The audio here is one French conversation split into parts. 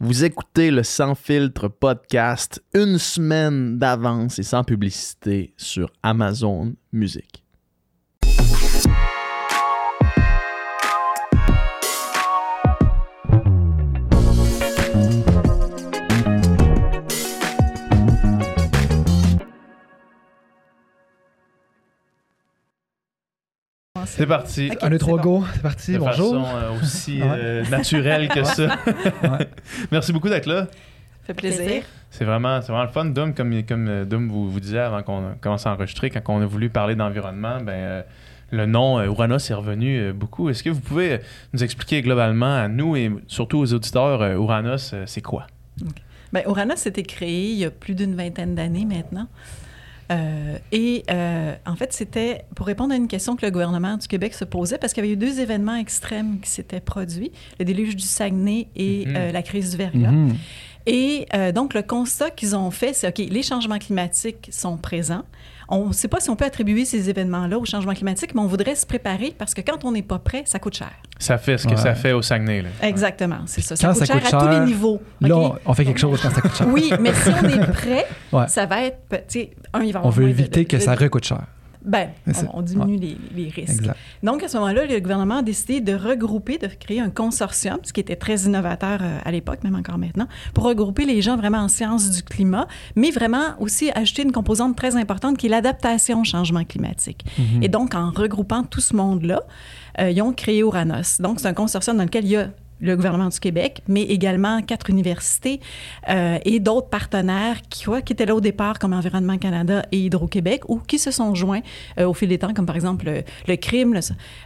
Vous écoutez le Sans Filtre podcast une semaine d'avance et sans publicité sur Amazon Music. C'est parti. Ok, Un, deux, trois, bon. go. C'est parti. de Bonjour. façon euh, aussi euh, naturelle que ça. Ouais. Merci beaucoup d'être là. fait plaisir. C'est vraiment, c'est vraiment le fun. Dom, comme, comme euh, Dom vous, vous disait avant qu'on commence à enregistrer, quand on a voulu parler d'environnement, ben, euh, le nom euh, Uranus est revenu euh, beaucoup. Est-ce que vous pouvez nous expliquer globalement à nous et surtout aux auditeurs, euh, Uranus, euh, c'est quoi? Ben, Uranus a été créé il y a plus d'une vingtaine d'années maintenant. Euh, et euh, en fait, c'était pour répondre à une question que le gouvernement du Québec se posait parce qu'il y avait eu deux événements extrêmes qui s'étaient produits, le déluge du Saguenay et Mhm. euh, la crise du verglas. Mhm. Et donc, le constat qu'ils ont fait, c'est, OK, les changements climatiques sont présents. On ne sait pas si on peut attribuer ces événements-là au changement climatique, mais on voudrait se préparer parce que quand on n'est pas prêt, ça coûte cher. Ça fait ce que Ouais. ça fait au Saguenay. Là. Exactement, c'est ça. Ça coûte, ça cher coûte à tous cher, les niveaux. Là, on- on fait quelque chose quand ça coûte cher. Oui, mais si on est prêt, Ouais. ça va être. tu sais, Un, il va On veut de- éviter de- que de- ça recoûte cher. Ben, on, on diminue les, les risques. Exact. Donc, à ce moment-là, le gouvernement a décidé de regrouper, de créer un consortium, ce qui était très innovateur euh, à l'époque, même encore maintenant, pour regrouper les gens vraiment en sciences du climat, mais vraiment aussi ajouter une composante très importante qui est l'adaptation au changement climatique. Mhm. Et donc, en regroupant tout ce monde-là, euh, ils ont créé Uranus. Donc, c'est un consortium dans lequel il y a le gouvernement du Québec, mais également quatre universités euh, et d'autres partenaires qui, quoi, qui étaient là au départ, comme Environnement Canada et Hydro-Québec, ou qui se sont joints euh, au fil des temps, comme par exemple le, le crime, le-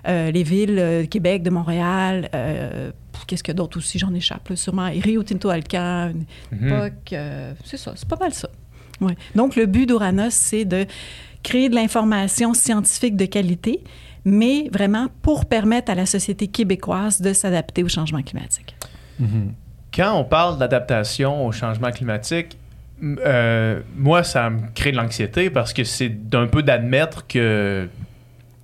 euh, les villes euh, Québec, de Montréal, euh, qu'est-ce qu'il y a d'autre aussi, j'en échappe, là, sûrement, et Rio Tinto Alcan, une époque, euh, c'est ça, c'est pas mal ça. Ouais. Donc, le but d'Uranus, c'est de créer de l'information scientifique de qualité, mais vraiment pour permettre à la société québécoise de s'adapter au changement climatique. Mhm. Quand on parle d'adaptation au changement climatique, euh, moi, ça me crée de l'anxiété parce que c'est d'un peu d'admettre que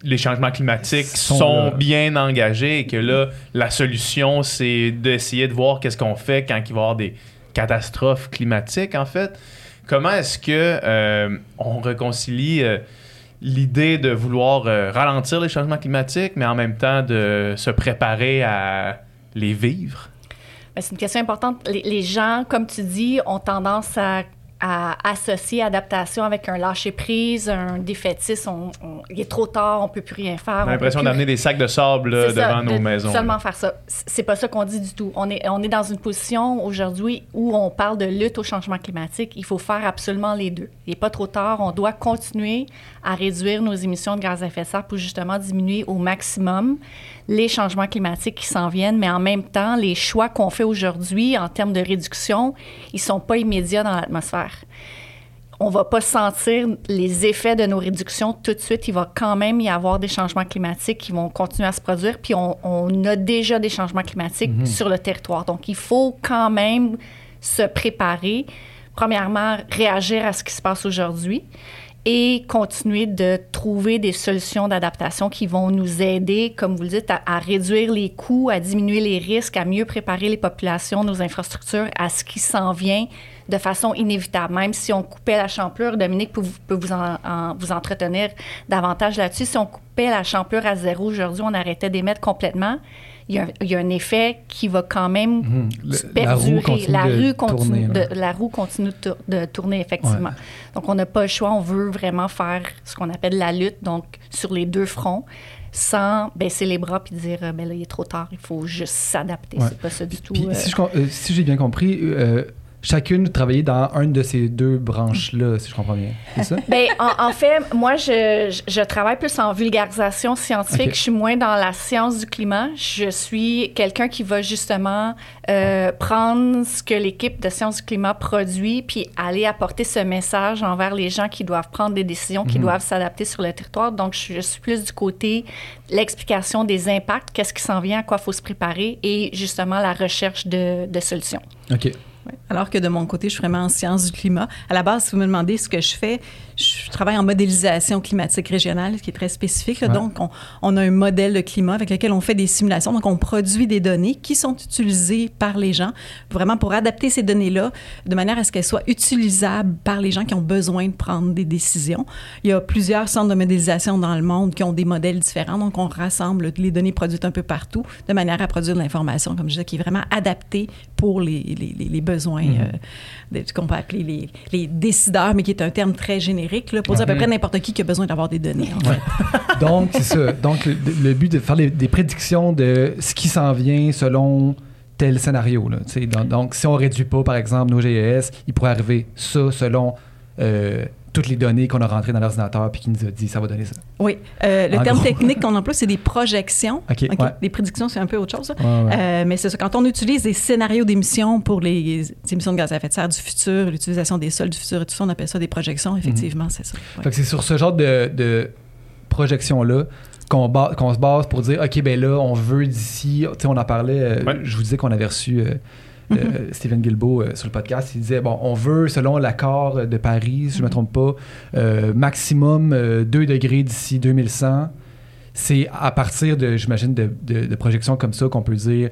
les changements climatiques Sont bien engagés et que là, la solution, c'est d'essayer de voir qu'est-ce qu'on fait quand il va y avoir des catastrophes climatiques, en fait. Comment est-ce que euh, on réconcilie euh, l'idée de vouloir euh, ralentir les changements climatiques, mais en même temps de se préparer à les vivre? Ben, C'est une question importante. Les, les gens, comme tu dis, ont tendance à, à associer adaptation avec un lâcher-prise, un défaitisme. On- on- il est trop tard, on peut plus rien faire. On a l'impression d'amener des sacs de sable là, C'est ça, devant de nos maisons. Seulement là. faire ça. C'est pas ça qu'on dit du tout. On est, on est dans une position aujourd'hui où on parle de lutte au changement climatique. Il faut faire absolument les deux. Il n'est pas trop tard. On doit continuer à réduire nos émissions de gaz à effet de serre pour justement diminuer au maximum les changements climatiques qui s'en viennent, mais en même temps, les choix qu'on fait aujourd'hui en termes de réduction, ils sont pas immédiats dans l'atmosphère on va pas sentir les effets de nos réductions tout de suite. Il va quand même y avoir des changements climatiques qui vont continuer à se produire. Puis on, on a déjà des changements climatiques sur le territoire. Donc il faut quand même se préparer. Premièrement, réagir à ce qui se passe aujourd'hui et continuer de trouver des solutions d'adaptation qui vont nous aider, comme vous le dites, à, réduire les coûts, à diminuer les risques, à mieux préparer les populations, nos infrastructures à ce qui s'en vient de façon inévitable. Même si on coupait la champlure, Dominique peut vous, peut vous, en- en- vous entretenir davantage là-dessus. Si on coupait la champlure à zéro aujourd'hui, on arrêtait d'émettre complètement. Il y, a, un- il y a un effet qui va quand même Mhm. Le- perdurer. la roue continue La de continue tourner, de- la roue continue de, tour- de tourner, effectivement. Donc, on n'a pas le choix. On veut vraiment faire ce qu'on appelle la lutte, donc sur les deux fronts, sans baisser les bras puis dire, euh, ben là, il est trop tard, il faut juste s'adapter. Ouais. C'est pas ça du tout. Puis, euh, si euh, si j'ai bien compris, euh, chacune travaillait dans une de ces deux branches-là, si je comprends bien. C'est ça? Ben, en, en fait, moi, je, je- je travaille plus en vulgarisation scientifique. Je suis moins dans la science du climat. Je suis quelqu'un qui va justement euh, prendre ce que l'équipe de sciences du climat produit, puis aller apporter ce message envers les gens qui doivent prendre des décisions, qui Mhm. doivent s'adapter sur le territoire. Donc, je, je suis plus du côté l'explication des impacts, qu'est-ce qui s'en vient, à quoi il faut se préparer, et justement la recherche de, de solutions. OK. Alors que de mon côté, je suis vraiment en sciences du climat. À la base, si vous me demandez ce que je fais, je travaille en modélisation climatique régionale, ce qui est très spécifique. Ouais. Donc, on, on a un modèle de climat avec lequel on fait des simulations. Donc, on produit des données qui sont utilisées par les gens, vraiment pour adapter ces données-là de manière à ce qu'elles soient utilisables par les gens qui ont besoin de prendre des décisions. Il y a plusieurs centres de modélisation dans le monde qui ont des modèles différents. Donc, on rassemble les données produites un peu partout de manière à produire de l'information, comme je disais, qui est vraiment adaptée pour les, les- les- les besoins Mhm. euh, qu'on peut appeler les, les décideurs, mais qui est un terme très générique là, pour dire à peu Mhm. près n'importe qui qui a besoin d'avoir des données. en fait. Ouais. Donc, c'est ça. Donc, le, le but de faire les- des prédictions de ce qui s'en vient selon tel scénario. Là, donc, donc, si on réduit pas, par exemple, nos GES, il pourrait arriver ça selon euh, toutes les données qu'on a rentrées dans l'ordinateur puis qui nous a dit ça va donner ça. Oui. Euh, le En terme gros. technique qu'on emploie, c'est des projections. OK, ouais. Les prédictions, c'est un peu autre chose. là. Ouais, ouais. Euh, mais c'est ça. Quand on utilise des scénarios d'émissions pour les émissions de gaz à effet de serre du futur, l'utilisation des sols du futur et tout ça, on appelle ça des projections. Effectivement, c'est ça. Ouais. Fait que c'est sur ce genre de, de projection-là qu'on qu'on se base pour dire, OK, ben là, on veut d'ici... Tu sais, on en parlait, euh, Ouais. je vous disais qu'on avait reçu euh, euh, Stephen Guilbeault euh, sur le podcast. Il disait, bon, on veut, selon l'accord de Paris, si je ne me trompe pas, euh, maximum euh, 2 degrés d'ici 2100. C'est à partir de, j'imagine, de, de- de projections comme ça qu'on peut dire,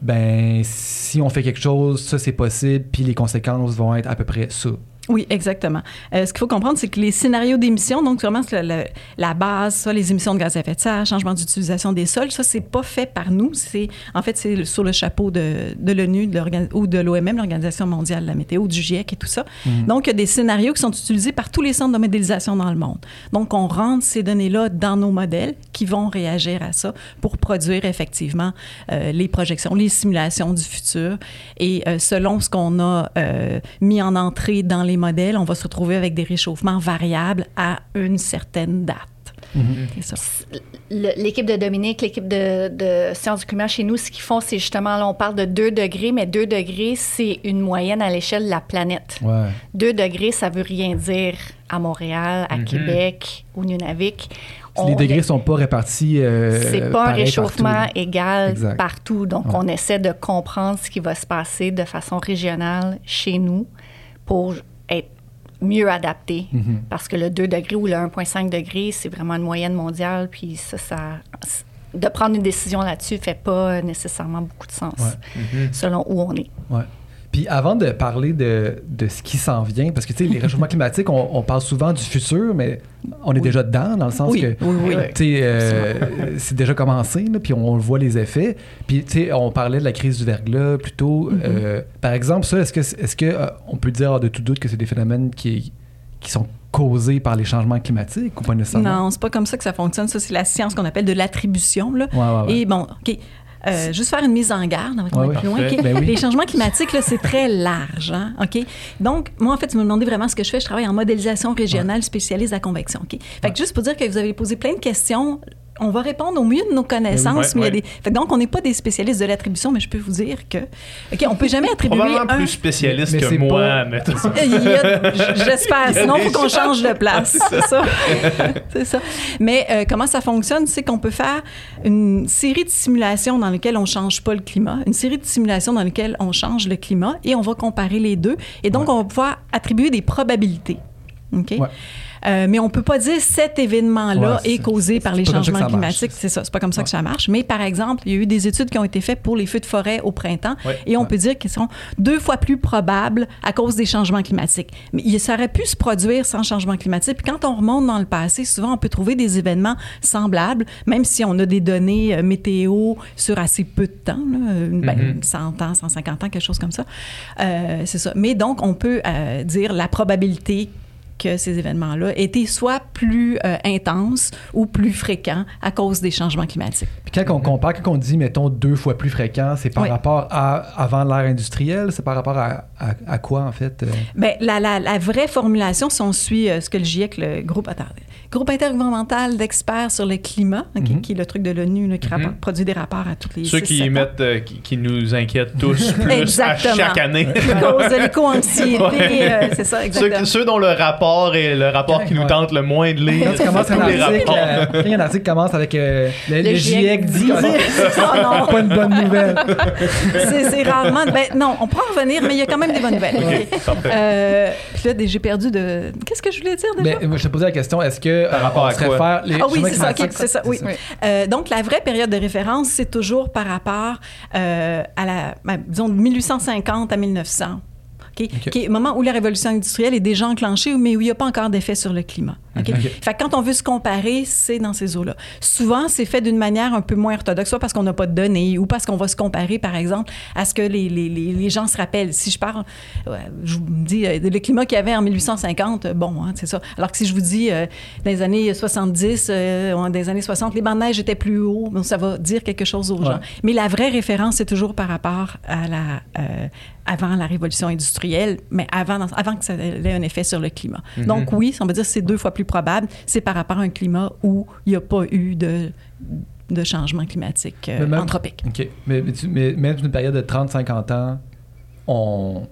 ben, si on fait quelque chose, ça c'est possible, puis les conséquences vont être à peu près ça. Oui, exactement. Euh, ce qu'il faut comprendre, c'est que les scénarios d'émissions, donc vraiment c'est le- le- la base, ça, les émissions de gaz à effet de serre, changement d'utilisation des sols, ça, c'est pas fait par nous. C'est en fait c'est sur le chapeau de, de l'ONU ou de l'OMM, l'Organisation mondiale de la météo, du GIEC et tout ça. Donc, il y a des scénarios qui sont utilisés par tous les centres de modélisation dans le monde. Donc, on rentre ces données-là dans nos modèles qui vont réagir à ça pour produire effectivement euh, les projections, les simulations du futur. Et euh, selon ce qu'on a mis en entrée dans les modèles, on va se retrouver avec des réchauffements variables à une certaine date. Le- L'équipe de Dominique, l'équipe de, de sciences du climat chez nous, ce qu'ils font, c'est justement, là, on parle de 2 degrés, mais 2 degrés, c'est une moyenne à l'échelle de la planète. Ouais. 2 degrés, ça veut rien dire à Montréal, à Mhm. Québec, au Nunavik. les degrés sont pas répartis. euh, c'est pas un réchauffement partout. égal Exact. partout. Donc, Ouais. on essaie de comprendre ce qui va se passer de façon régionale chez nous pour mieux adapté. Mhm. Parce que le 2 degrés ou le 1,5 degrés, c'est vraiment une moyenne mondiale. Puis ça, ça de prendre une décision là-dessus fait pas nécessairement beaucoup de sens Ouais. selon où on est. Ouais. Puis avant de parler de, de ce qui s'en vient, parce que tu sais, les réchauffements climatiques, on, on parle souvent du futur, mais on est déjà dedans, dans le sens Oui, que oui, oui. tu sais, euh, c'est déjà commencé, là, puis on voit les effets. Puis tu sais, on parlait de la crise du verglas plus tôt. Mm-hmm. Euh, par exemple, ça, est-ce que est-ce que euh, on peut dire hors de tout doute que c'est des phénomènes qui qui sont causés par les changements climatiques ou pas nécessairement? Non, c'est pas comme ça que ça fonctionne. Ça, c'est la science qu'on appelle de l'attribution. là. Ouais, ouais, ouais. Et bon, OK. Euh, juste faire une mise en garde avant qu'on Ouais, plus loin. Ben oui. Les changements climatiques, là, c'est très large. hein, OK? Donc, moi, en fait, vous me demandez vraiment ce que je fais. Je travaille en modélisation régionale spécialiste à convection. OK? Fait que juste pour dire que vous avez posé plein de questions, on va répondre au mieux de nos connaissances. Ouais, mais il y a ouais. des... fait que donc, on n'est pas des spécialistes de l'attribution, mais je peux vous dire que... OK, on peut jamais attribuer Probablement un... plus spécialiste Mais que c'est moi, pas- mettons. Il y a- J'espère. Il y a Sinon, il faut qu'on change de place. C'est ça. C'est ça. Mais euh, comment ça fonctionne, c'est qu'on peut faire une série de simulations dans lesquelles on change pas le climat, une série de simulations dans lesquelles on change le climat et on va comparer les deux. Et donc, Ouais. on va pouvoir attribuer des probabilités. OK? Ouais. Euh, mais on peut pas dire cet événement-là Ouais, est causé par les changements climatiques. C'est ça, c'est pas comme ça que ça marche. Mais par exemple, il y a eu des études qui ont été faites pour les feux de forêt au printemps Ouais. et on peut dire qu'ils sont deux fois plus probables à cause des changements climatiques. Mais ça aurait pu se produire sans changement climatique. Puis quand on remonte dans le passé, souvent on peut trouver des événements semblables, même si on a des données euh, météo sur assez peu de temps, là, euh, ben, Mhm. 100 ans, 150 ans, quelque chose comme ça. Euh, c'est ça. Mais donc, on peut euh, dire la probabilité que ces événements-là étaient soit plus euh, intenses ou plus fréquents à cause des changements climatiques. Puis quand on compare, quand on dit, mettons, deux fois plus fréquent, c'est par Oui. rapport à avant l'ère industrielle, c'est par rapport à, à, à quoi, en fait? euh? Bien, la, la, la vraie formulation, si on suit euh, ce que le GIEC, le groupe, attends, groupe intergouvernemental d'experts sur le climat, Mhm. qui est le truc de l'ONU qui Mhm. produit des rapports à toutes les Ceux six, qui sept ans. mettent, euh, qui, qui nous inquiètent tous plus à chaque année. à cause de l'éco-anxiété, Ouais. euh, c'est ça, Ceux, exactement. ceux dont le rapport est le rapport qui nous tente le moins de lire. Quand tu commences un article, euh, quand un article commence avec euh, le, le Le GIEC dit Oh non, pas une bonne nouvelle. c'est rarement. Ben, non, on pourra en revenir, mais il y a quand même des bonnes nouvelles. ok. Parfait. Euh, puis là, des- j'ai perdu de. Qu'est-ce que je voulais dire déjà? Moi, je te posais la question, est-ce que Par euh, rapport on à se quoi? réfère les Ah oui, c'est ça, oui. Oui. Euh, donc, la vraie période de référence, c'est toujours par rapport euh, à la, ben, disons, de 1850 à 1900. Ok, Ok. Qui est le moment où la révolution industrielle est déjà enclenchée, mais où il n'y a pas encore d'effet sur le climat. ok? Ok? Fait que quand on veut se comparer, c'est dans ces eaux-là. Souvent, c'est fait d'une manière un peu moins orthodoxe, soit parce qu'on n'a pas de données ou parce qu'on va se comparer, par exemple, à ce que les, les, les, les gens se rappellent. Si je parle, ouais, je vous dis, euh, le climat qu'il y avait en 1850, euh, bon, hein, c'est ça. Alors que si je vous dis, euh, dans les années 70, euh, dans les années 60, les bancs de neige étaient plus hauts, bon, ça va dire quelque chose aux Ouais. gens. Mais la vraie référence, c'est toujours par rapport à la, euh, avant la révolution industrielle, mais avant, avant que ça ait un effet sur le climat. Donc oui, on va dire que c'est deux fois plus probable, c'est par rapport à un climat où il n'y a pas eu de, de changement climatique euh, Mais même- anthropique. OK. Mais, mais, tu- mais même une période de 30-50 ans, on,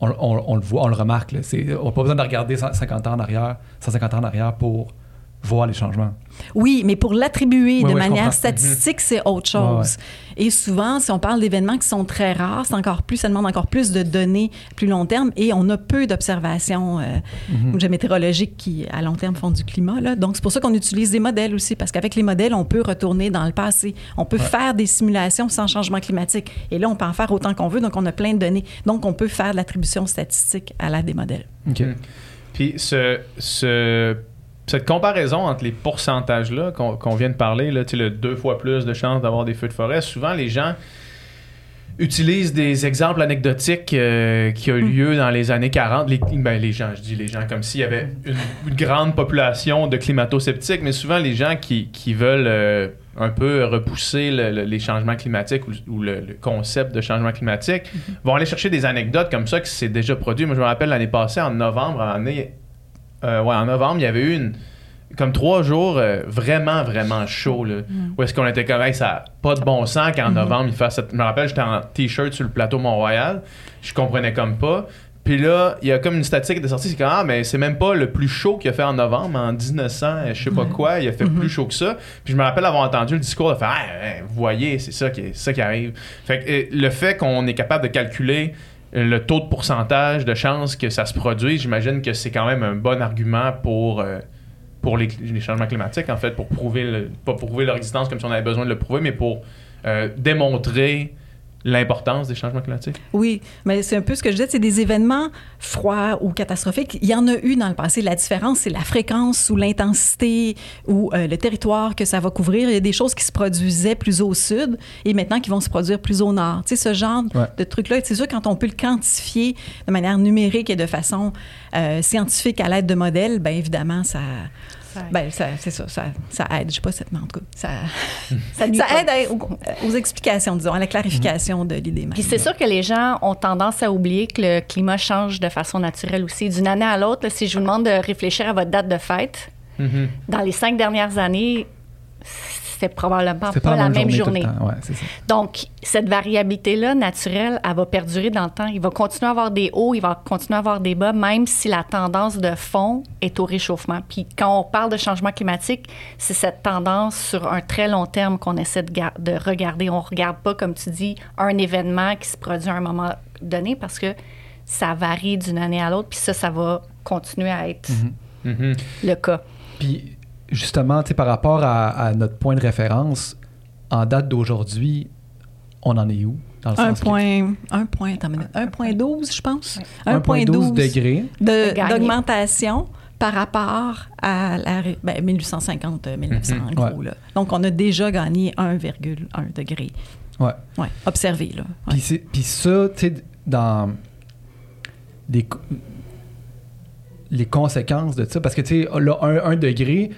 on, on- on le voit, on le remarque. là. On n'a pas besoin de regarder 50 ans en arrière, 150 ans en arrière pour voir les changements. Oui, mais pour l'attribuer Oui, de oui, manière comprends. statistique, c'est autre chose. Et souvent, si on parle d'événements qui sont très rares, c'est encore plus, ça demande encore plus de données plus long terme et on a peu d'observations euh, Mhm. météorologiques qui, à long terme, font du climat. Là. Donc, c'est pour ça qu'on utilise des modèles aussi, parce qu'avec les modèles, on peut retourner dans le passé. On peut faire des simulations sans changement climatique. Et là, on peut en faire autant qu'on veut, donc on a plein de données. Donc, on peut faire de l'attribution statistique à l'aide des modèles. OK. Mm. Puis ce, ce- cette comparaison entre les pourcentages-là qu'on qu'on vient de parler, là, le deux fois plus de chances d'avoir des feux de forêt, souvent les gens utilisent des exemples anecdotiques euh, qui ont eu lieu dans les années 40. Les, ben, les gens, je dis les gens comme s'il y avait une, une grande population de climato-sceptiques, mais souvent les gens qui, qui veulent euh, un peu repousser le- le- les changements climatiques ou, ou le, le concept de changement climatique vont aller chercher des anecdotes comme ça qui s'est déjà produit. Moi, je me rappelle l'année passée, en novembre, en, année, euh, ouais, en novembre, il y avait eu une comme trois jours euh, vraiment, vraiment chaud. Là, Où est-ce qu'on était comme, Hey, ça n'a pas de bon sens qu'en novembre, il fasse cette... Je me rappelle, j'étais en t-shirt sur le plateau Mont-Royal. Je comprenais comme pas. Puis là, il y a comme une statistique qui était sortie, c'est comme, ah, mais c'est même pas le plus chaud qu'il a fait en novembre, en 1900, euh, je sais pas quoi, il a fait plus chaud que ça. Puis je me rappelle avoir entendu le discours de faire, Ah, hein, vous voyez, c'est ça, qui, ça qui arrive. Fait que le fait qu'on est capable de calculer le taux de pourcentage de chances que ça se produise, j'imagine que c'est quand même un bon argument pour, euh, les, changements climatiques, en fait, pour prouver, le- pas prouver leur existence comme si on avait besoin de le prouver, mais pour euh, démontrer l'importance des changements climatiques? Oui, mais c'est un peu ce que je disais, c'est des événements froids ou catastrophiques. Il y en a eu dans le passé. La différence, c'est la fréquence ou l'intensité ou euh, le territoire que ça va couvrir. Il y a des choses qui se produisaient plus au sud et maintenant qui vont se produire plus au nord. Tu sais, ce genre Ouais. de truc-là, c'est sûr, quand on peut le quantifier de manière numérique et de façon euh, scientifique à l'aide de modèles, bien évidemment, ça... Ça- Ben, ça, c'est ça, ça, ça aide. Je sais pas cette mais en tout cas, ça, ça aide à- aux, aux explications, disons, à la clarification de l'idée même. Puis c'est sûr que les gens ont tendance à oublier que le climat change de façon naturelle aussi. D'une année à l'autre, là, si je vous demande de réfléchir à votre date de fête, dans les cinq dernières années, c'est probablement pas, la même journée. Ouais, ça. Donc, cette variabilité-là naturelle, elle va perdurer dans le temps. Il va continuer à avoir des hauts, il va continuer à avoir des bas, même si la tendance de fond est au réchauffement. Puis quand on parle de changement climatique, c'est cette tendance sur un très long terme qu'on essaie de, de regarder. On regarde pas, comme tu dis, un événement qui se produit à un moment donné parce que ça varie d'une année à l'autre. Puis ça, ça va continuer à être Mhm. le cas. Puis justement, tu sais, par rapport à, à notre point de référence, en date d'aujourd'hui, on en est où? Dans le Un sens que- point, un point, attends une minute, 1.12, je pense? 1,12 degrés. de- d'augmentation par rapport à la, ré- ben, 1850-1900, en gros. Ouais. Là. Donc, on a déjà gagné 1,1 degré. Ouais. Ouais, observé, là. Ouais. Puis, c'est- puis ça, tu sais, dans des les conséquences de ça, parce que tu sais, là, un, un degré,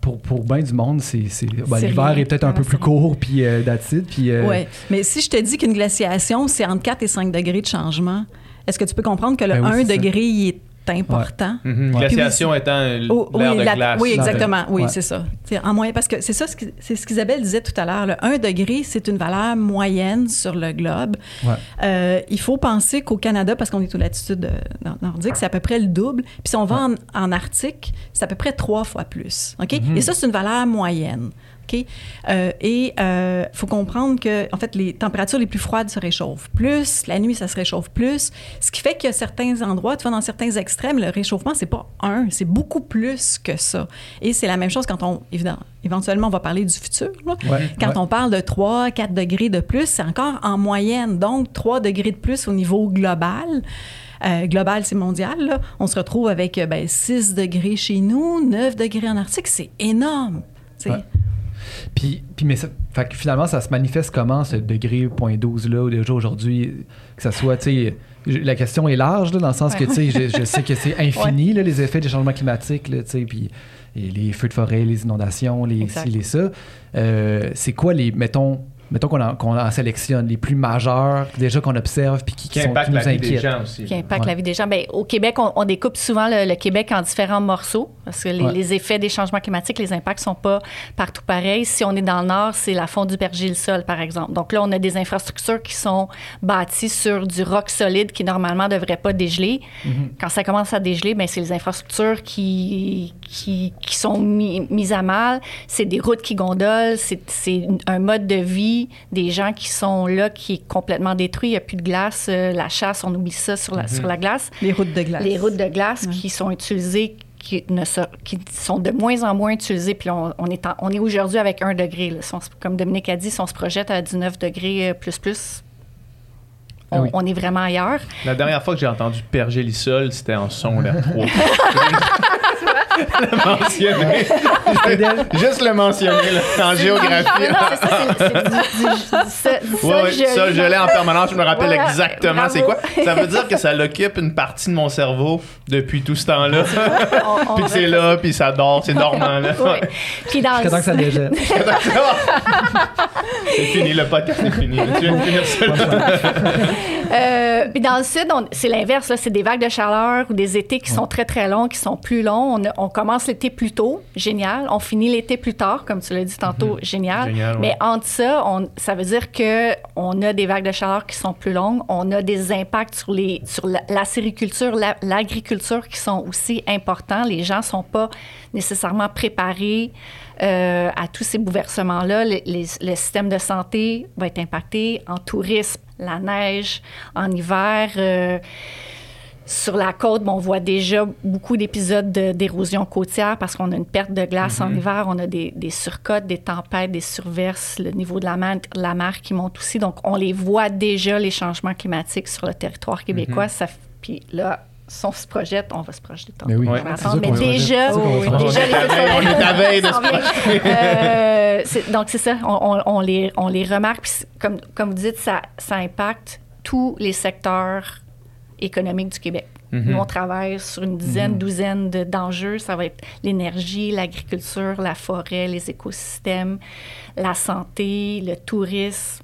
pour, pour bien du monde, c'est, ben, l'hiver est peut-être un peu plus court, puis euh, puis euh, Ouais. Mais si je te dis qu'une glaciation, c'est entre 4 et 5 degrés de changement, est-ce que tu peux comprendre que le Ben oui, 1 c'est ça. degré, il est important. Mhm. Ouais. Glaciation étant Oh, l'air oui, de la- glace. oui, exactement. Oui, Ouais. c'est ça. C'est en moyenne, parce que c'est ça, c'est ce qu'Isabelle disait tout à l'heure. Le 1 degré, c'est une valeur moyenne sur le globe. Ouais. Euh, il faut penser qu'au Canada, parce qu'on est aux latitudes euh, nor- nordiques, c'est à peu près le double. Puis si on va en, en Arctique, c'est à peu près trois fois plus. OK? Mhm. Et ça, c'est une valeur moyenne. Euh, et il faut comprendre que, en fait, les températures les plus froides se réchauffent plus, la nuit, ça se réchauffe plus, ce qui fait a certains endroits, tu vois, dans certains extrêmes, le réchauffement, c'est pas un, c'est beaucoup plus que ça. Et c'est la même chose quand on, évidemment, éventuellement, on va parler du futur. là. Ouais, Quand ouais. on parle de 3, 4 degrés de plus, c'est encore en moyenne. Donc, 3 degrés de plus au niveau global. Euh, global, c'est mondial. là. On se retrouve avec euh, ben, 6 degrés chez nous, 9 degrés en Arctique. C'est énorme. Ouais. Puis, puis mais ça, fait que finalement, ça se manifeste comment, ce degré point 12 là, déjà aujourd'hui, que ça soit, tu sais, la question est large, là, dans le sens que, tu sais, je, je sais que c'est infini, là, les effets des changements climatiques, tu sais, puis et les feux de forêt, les inondations, les Exact. ci, les ça. Euh, c'est quoi les, mettons, mettons qu'on en, sélectionne, les plus majeurs, déjà qu'on observe, puis qui, Qui qui sont, impacte qui la nous vie des inquiètent. gens aussi. qui impacte Ouais. la vie des gens. Ben, au Québec, on, on découpe souvent le, le Québec en différents morceaux parce que les, Ouais. les effets des changements climatiques, les impacts sont pas partout pareils. Si on est dans le nord, c'est la fonte du pergile sol, par exemple. Donc là, on a des infrastructures qui sont bâties sur du roc solide qui normalement devrait pas dégeler. Mm-hmm. Quand ça commence à dégeler, ben, c'est les infrastructures qui, qui, qui sont mis- mises à mal. C'est des routes qui gondolent. C'est c'est un mode de vie des gens qui sont là qui est complètement détruit. Il n'y a plus de glace. Euh, la chasse, on oublie ça sur la, sur la glace. Les routes de glace. Les routes de glace qui sont utilisées qui, ne se- qui sont de moins en moins utilisées. Puis on, on est, en- on est aujourd'hui avec un degré. là. Si on se- comme Dominique a dit, si on se projette à 19 degrés euh, plus plus, on, Ah oui. on est vraiment ailleurs. La dernière fois que j'ai entendu pergélisol, c'était en son l'air 3. Le mentionner. Juste le mentionner là, en géographie. Non, c'est ça, c'est- du- du- du- ça- du Ouais, ouais, sol gelé. ça, je l'ai en permanence, je me rappelle Voilà, exactement bravo. c'est quoi. Ça veut dire que ça l'occupe une partie de mon cerveau depuis tout ce temps-là. On- on puis c'est là, puis ça dort, c'est dormant là. Puis dans Jusqu'à temps que ça dégèle. c'est fini, le podcast est fini. Tu viens de finir ça. Euh, puis dans le sud, on- c'est l'inverse. là. C'est des vagues de chaleur ou des étés qui sont très, très longs, qui sont plus longs. On, a- on commence l'été plus tôt, génial. On finit l'été plus tard, comme tu l'as dit tantôt, génial. Génial, ouais. Mais entre ça, on- ça veut dire que on a des vagues de chaleur qui sont plus longues. On a des impacts sur, les, sur la, la sériculture, la- l'agriculture qui sont aussi importants. Les gens sont pas nécessairement préparés euh, à tous ces bouleversements-là. Le système de santé va être impacté en tourisme, la neige, en hiver. euh, sur la côte, bon, on voit déjà beaucoup d'épisodes de- d'érosion côtière parce qu'on a une perte de glace en hiver, on a des, des surcotes, des tempêtes, des surverses, le niveau de la mer, la mer qui monte aussi. Donc, on les voit déjà, les changements climatiques sur le territoire québécois. Ça f- Puis là, si on se projette, on va se projeter tantôt. Mais oui, Mais déjà, oui, déjà, les On est à veille de se vient. Euh, donc, c'est ça. On, les, on les remarque. Puis, comme vous dites, ça, ça impacte tous les secteurs économiques du Québec. Mhm. Nous, on travaille sur une dizaine, douzaine de- d'enjeux. Ça va être l'énergie, l'agriculture, la forêt, les écosystèmes, la santé, le tourisme,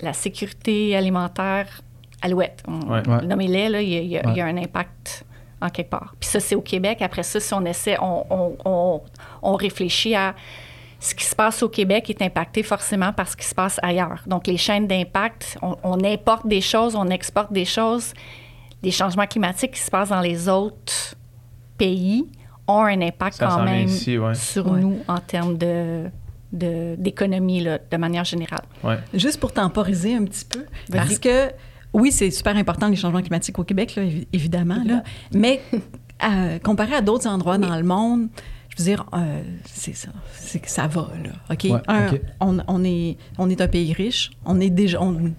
la sécurité alimentaire. Alouette, Ouais. Ouais. nommez-les, là, il y, a- il y a- il y a Ouais. un impact en quelque part. Puis ça, c'est au Québec. Après ça, si on essaie, on, on- on- on réfléchit à ce qui se passe au Québec est impacté forcément par ce qui se passe ailleurs. Donc, les chaînes d'impact, on, on importe des choses, on exporte des choses. Les changements climatiques qui se passent dans les autres pays ont un impact Ça quand même ici, ouais. sur Ouais. nous en termes de de- d'économie, là, de manière générale. Ouais. Juste pour temporiser un petit peu, parce que oui, c'est super important les changements climatiques au Québec, là, évidemment, là, mais euh, comparé à d'autres endroits dans le monde, je veux dire, euh, c'est ça, c'est que ça va là. Ok, Ouais, Un. On, on est on est un pays riche, on est déjà on,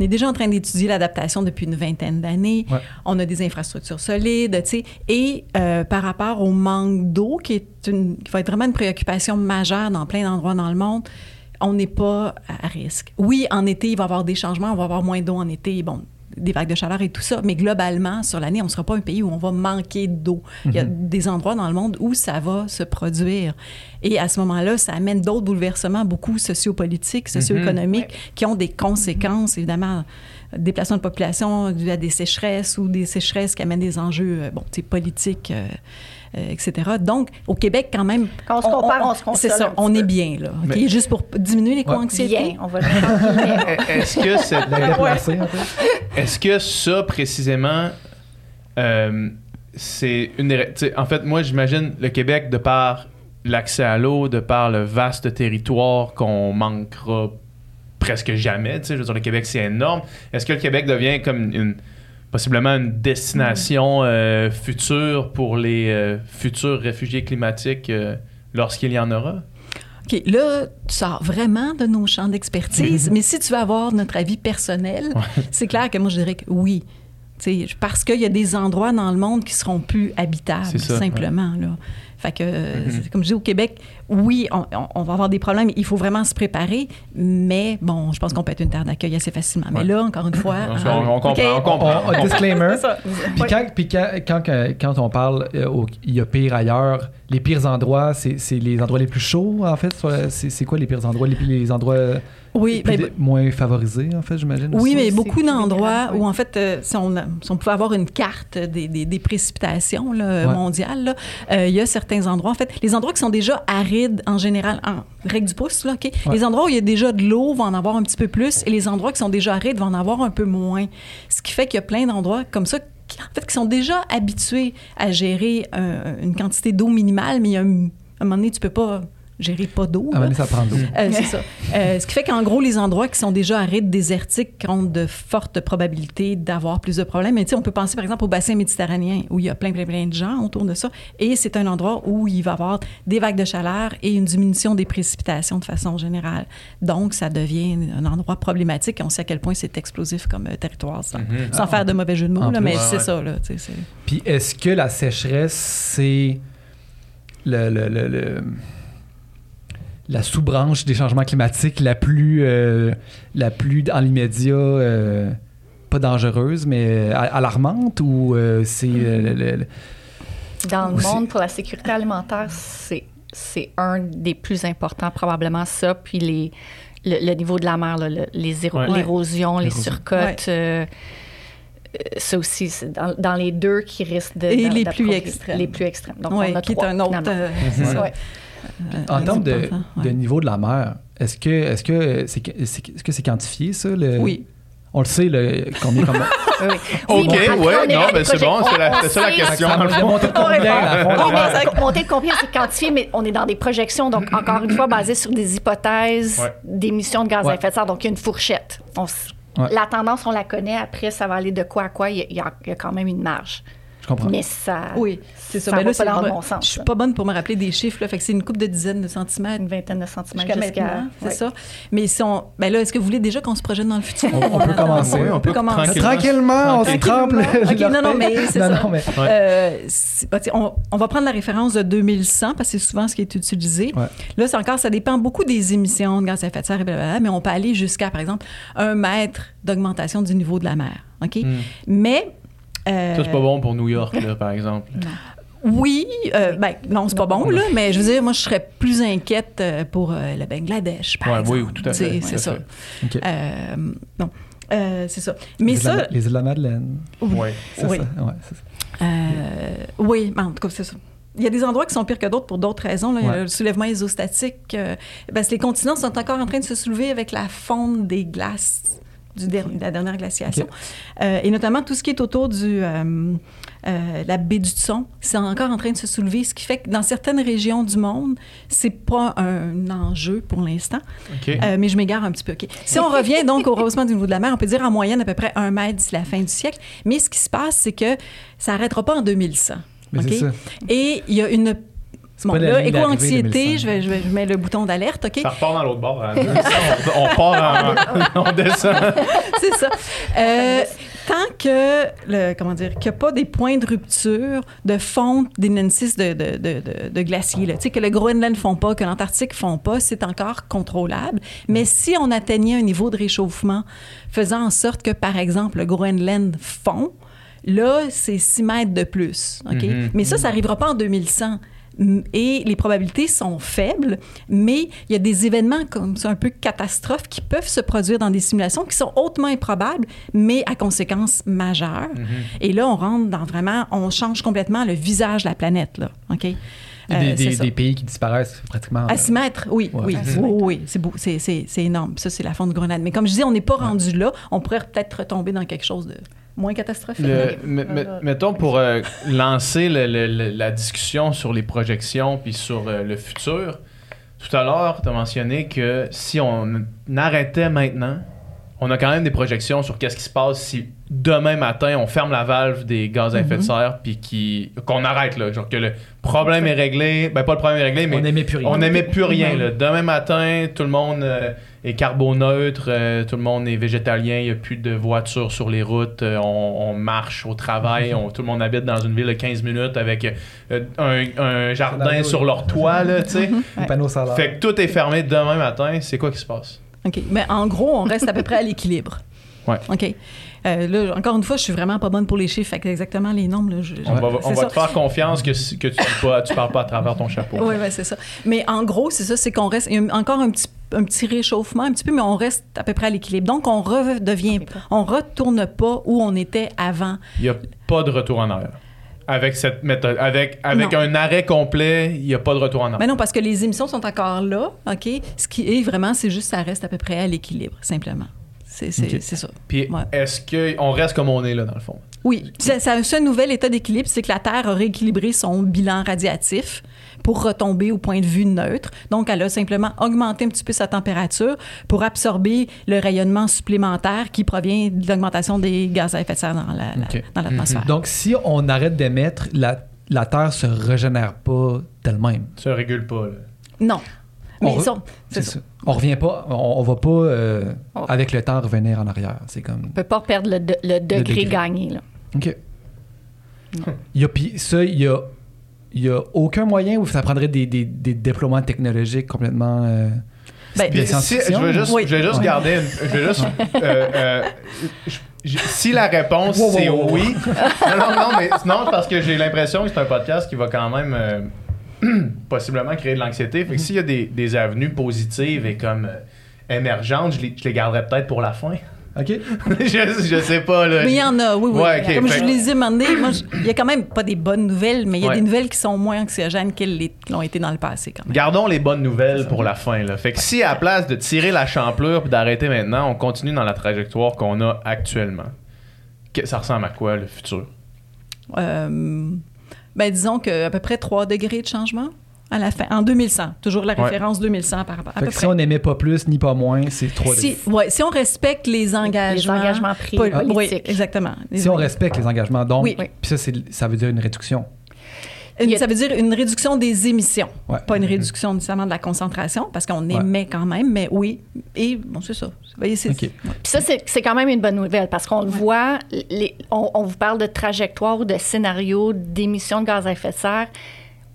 on est déjà en train d'étudier l'adaptation depuis une vingtaine d'années. Ouais. On a des infrastructures solides, tu sais. Et euh, par rapport au manque d'eau, qui, est une, qui va être vraiment une préoccupation majeure dans plein d'endroits dans le monde, on n'est pas à risque. Oui, en été, il va y avoir des changements, on va avoir moins d'eau en été, bon, des vagues de chaleur et tout ça, mais globalement, sur l'année, on ne sera pas un pays où on va manquer d'eau. Il y a des endroits dans le monde où ça va se produire. Et à ce moment-là, ça amène d'autres bouleversements, beaucoup sociopolitiques, socio-économiques, qui ont des conséquences, évidemment, déplacement de population dû à des sécheresses ou des sécheresses qui amènent des enjeux euh, bon, tu sais, politiques, euh, etc. Donc, au Québec, quand même, Quand on se compare, on, se console c'est ça, on peu. est bien, là. OK? Mais- Juste pour diminuer les co-anxiétés. Bien, on va le faire. Est-ce que peu. Est-ce que ça, précisément, euh, c'est une. des ra- tu sais, En fait, moi, j'imagine le Québec, de par l'accès à l'eau, de par le vaste territoire qu'on manquera presque jamais. tu sais, Je veux dire, le Québec, c'est énorme. Est-ce que le Québec devient comme une. Possiblement une destination euh, future pour les euh, futurs réfugiés climatiques euh, lorsqu'il y en aura? OK, là, tu sors vraiment de nos champs d'expertise, mais si tu veux avoir notre avis personnel, c'est clair que moi, je dirais que oui. Parce qu'il y a des endroits dans le monde qui seront plus habitables, ça, simplement. Là. Fait que, euh, Mhm. c'est- comme je dis, au Québec, oui, on, on- on va avoir des problèmes. Il faut vraiment se préparer, mais bon, je pense qu'on peut être une terre d'accueil assez facilement. Mais Ouais. là, encore une fois... On, hein, on comprend. OK, on comprend. On- on- disclaimer. Puis, quand, puis quand, quand, quand- quand on parle, euh, il y a pire ailleurs, les pires endroits, c'est les endroits les plus chauds, en fait? C'est c'est quoi les pires endroits? Les, les endroits Oui, ben, moins favorisés, en fait, j'imagine? Oui, aussi? mais beaucoup d'endroits où, en fait, euh, si, on, si on pouvait avoir une carte des, des- des précipitations là, Ouais. mondiales, là, euh, il y a certains endroits, en fait, les endroits qui sont déjà arides en général, en règle du pouce, là, OK? Ouais. Les endroits où il y a déjà de l'eau vont en avoir un petit peu plus et les endroits qui sont déjà arides vont en avoir un peu moins. Ce qui fait qu'il y a plein d'endroits comme ça qui, en fait, qui sont déjà habitués à gérer euh, une quantité d'eau minimale, mais il y a un, à un moment donné, tu peux pas gérer pas d'eau. Donné, ça prend de l'eau. Euh, c'est ça. Euh, ce qui fait qu'en gros, les endroits qui sont déjà arides, désertiques, ont de fortes probabilités d'avoir plus de problèmes. Mais tu sais, on peut penser par exemple au bassin méditerranéen où il y a plein, plein, plein de gens autour de ça. Et c'est un endroit où il va y avoir des vagues de chaleur et une diminution des précipitations de façon générale. Donc, ça devient un endroit problématique. Et on sait à quel point c'est explosif comme euh, territoire, sans, Mhm. sans faire de mauvais jeu de mots, En là, plus. mais Ouais, c'est ouais. ça. Là, Puis est-ce que la sécheresse, c'est le, le- le- le- la sous-branche des changements climatiques la plus, euh, la plus dans l'immédiat, euh, pas dangereuse, mais a- alarmante ou euh, c'est euh, le- le- le- Dans le monde, pour la sécurité alimentaire, c'est, c'est un des plus importants, probablement ça. Puis les, le, le niveau de la mer, là, le- les éro- Ouais. l'érosion, les surcotes. euh, euh, ça aussi, c'est dans, dans les deux qui risquent de. Et les plus extrêmes. Les plus extrêmes. Donc, Ouais, on a qui trois, est un autre. euh. Ouais. Euh, en termes de, important, ouais. de niveau de la mer, est-ce que est-ce que c'est que c'est quantifié ça le- Oui. On le sait le, combien Oui, oui. Ok, Oui, mais ouais, non, des ben c'est bon, c'est la- ça la question. monter de combien mais monter combien, c'est quantifié, mais on est dans des projections, donc encore une fois basées sur des hypothèses Ouais. d'émissions de gaz Ouais. à effet de serre. Donc, il y a une fourchette. On. La tendance, on la connaît. Après, ça va aller de quoi à quoi. Il y a, il y a- il y a quand même une marge. Comprends. Mais ça. Oui, c'est ça. ça là, pas dans bon sens, Je suis pas bonne pour me rappeler des chiffres, là, fait que c'est une coupe de dizaines de centimètres Une vingtaine de centimètres jusqu'à c'est ouais. ça. Mais si on, ben là, est-ce que vous voulez déjà qu'on se projette dans le futur? On- on peut commencer. Oui, on peut commencer. tranquillement. On se trempe. non, non, mais c'est ça. non, mais Euh, bah, on, on va prendre la référence de 2100 parce que c'est souvent ce qui est utilisé. Ouais. Là, c'est encore, ça dépend beaucoup des émissions de gaz à effet de serre, et blablabla, mais on peut aller jusqu'à, par exemple, un mètre d'augmentation du niveau de la mer. OK? Hmm. Mais. Euh, Ça, c'est pas bon pour New York, là, par exemple. Oui, euh, ben non, c'est pas bon, là, mais je veux dire, moi, je serais plus inquiète euh, pour euh, le Bangladesh, par Ouais, exemple. oui, tout à fait, C'est à ça. Euh, non, Euh, c'est ça. Mais les, la- ça, les îles de la Madeleine. Ouais. C'est Oui. ça. Ouais, c'est ça. Euh, oui, mais en tout cas, c'est ça. Il y a des endroits qui sont pires que d'autres pour d'autres raisons. Là. Il y a Ouais. Le soulèvement isostatique. euh, parce que les continents sont encore en train de se soulever avec la fonte des glaces du der- de la dernière glaciation. Euh, et notamment tout ce qui est autour du euh, euh, la baie du Tson, c'est encore en train de se soulever, ce qui fait que dans certaines régions du monde, c'est pas un enjeu pour l'instant. Euh, mais je m'égare un petit peu. OK. Si on revient donc au rehaussement du niveau de la mer, on peut dire en moyenne à peu près un mètre d'ici la fin du siècle. Mais ce qui se passe, c'est que ça n'arrêtera pas en 2100. Mais OK? c'est ça. Et il y a une. Bon, pas la là, ligne d'arrivée éco-anxiété, 2100. je, vais, je, vais, je mets le bouton d'alerte, OK? Ça repart dans l'autre bord. hein. on, on part en... on descend. C'est ça. Euh, tant que, le, comment dire, qu'il n'y a pas des points de rupture de fonte d'inensis de, de, de, de, de glaciers, là. tu sais, que le Groenland ne font pas, que l'Antarctique ne font pas, c'est encore contrôlable. Mais si on atteignait un niveau de réchauffement faisant en sorte que, par exemple, le Groenland fond, là, c'est 6 mètres de plus. OK? Mhm. Mais ça, ça n'arrivera pas en 2100. Et les probabilités sont faibles, mais il y a des événements comme ça, un peu catastrophes, qui peuvent se produire dans des simulations qui sont hautement improbables, mais à conséquences majeures. Et là, on rentre dans vraiment, on change complètement le visage de la planète, là, OK? Des, Euh, des- des pays qui disparaissent pratiquement. À 6 mètres, oui, Ouais. oui, oui, c'est beau, c'est, énorme. Ça, c'est la fonte de grenade. Mais comme je dis, on n'est pas rendu là. On pourrait peut-être retomber dans quelque chose de moins catastrophique. Le- me- mettons pour euh, lancer le- le- le- la discussion sur les projections puis sur euh, le futur. Tout à l'heure, tu as mentionné que si on arrêtait maintenant, on a quand même des projections sur qu'est-ce qui se passe si demain matin on ferme la valve des gaz à effet de serre puis qui- qu'on arrête là, genre que le problème est réglé, ben pas le problème est réglé, mais on n'aimait plus rien. on n'aimait plus rien. Là. Demain matin, tout le monde euh, est carboneutre, euh, tout le monde est végétalien, il n'y a plus de voitures sur les routes, euh, on, on marche au travail, on- tout le monde habite dans une ville de 15 minutes avec euh, un, un jardin sur leur toit. Là, tu sais. Solaires. Fait que tout est fermé demain matin, c'est quoi qui se passe? OK. Mais en gros, on reste à peu près à l'équilibre. Ouais. OK. Euh, là, encore une fois, je suis vraiment pas bonne pour les chiffres. Fait que exactement les nombres, là, je, On va, c'est on va te faire confiance que, tu ne parles pas à travers ton chapeau. Oui, ouais, c'est ça. Mais en gros, c'est ça, c'est qu'on reste. Il y a encore un petit, un petit réchauffement, un petit peu, mais on reste à peu près à l'équilibre. Donc, on redevient. On retourne pas où on était avant. Il n'y a pas de retour en arrière. Avec cette méthode, avec, avec Non. un arrêt complet, il n'y a pas de retour en arrière. Mais non, parce que les émissions sont encore là, OK? Ce qui est vraiment, c'est juste ça reste à peu près à l'équilibre, simplement. C'est c'est- OK. c'est ça. Puis Ouais. est-ce qu'on reste comme on est là, dans le fond? Oui, c'est c'est un seul nouvel état d'équilibre, c'est que la Terre a rééquilibré son bilan radiatif pour retomber au point de vue neutre. Donc, elle a simplement augmenté un petit peu sa température pour absorber le rayonnement supplémentaire qui provient de l'augmentation des gaz à effet de serre dans la- dans l'atmosphère. Donc, si on arrête d'émettre, la, la Terre se régénère pas d'elle-même. Ça régule pas. là. Non. Mais On re- ça, c'est C'est ça. ça. On revient pas, on, on va pas, euh, On- avec le temps, revenir en arrière. C'est comme. On peut pas perdre le, de- le degré, degré. gagné. Là. OK. Il y a, puis ça, il y a, il y a aucun moyen où ça prendrait des, des, des déploiements technologiques complètement. euh, Ben, si, je science-fiction? veux juste, Oui. je vais juste Ouais. garder. une- je vais juste. euh, euh, je- je- si la réponse Wow, c'est wow. oui. Non, non, non, mais non, parce que j'ai l'impression que c'est un podcast qui va quand même euh, possiblement créer de l'anxiété. Fait que s'il y a des, des avenues positives et comme euh, émergentes, je les, je les garderai peut-être pour la fin. OK? je, je sais pas, là. Mais il y en a, oui, oui. Ouais, Comme fait- je les ai demandé, il y a quand même pas des bonnes nouvelles, mais il y a Ouais. des nouvelles qui sont moins anxiogènes qu'elles les- l'ont été dans le passé, quand même. Gardons les bonnes nouvelles pour la fin. Là. Fait que si à la place de tirer la champlure puis d'arrêter maintenant, on continue dans la trajectoire qu'on a actuellement, que- ça ressemble à quoi le futur? Euh, ben, disons qu'à peu près 3 degrés de changement à la fin, en 2100. Toujours la Ouais. référence 2100 par rapport à Fait peu que près. si on n'aimait pas plus ni pas moins, c'est 3 si, ouais, si on respecte les engagements... Les engagements pris pol- politiques. Oui, exactement. Si on respecte les engagements, donc, Oui. Puis ça, ça veut dire une réduction. Une- Ça veut dire une réduction des émissions, Ouais. pas une réduction nécessairement de la concentration, parce qu'on émet quand même, mais oui. Et bon, c'est ça. Vous voyez, c'est- OK. ouais. Puis ça, c'est c'est quand même une bonne nouvelle parce qu'on le voit, les- on, on vous parle de trajectoire ou de scénario d'émissions de gaz à effet de serre.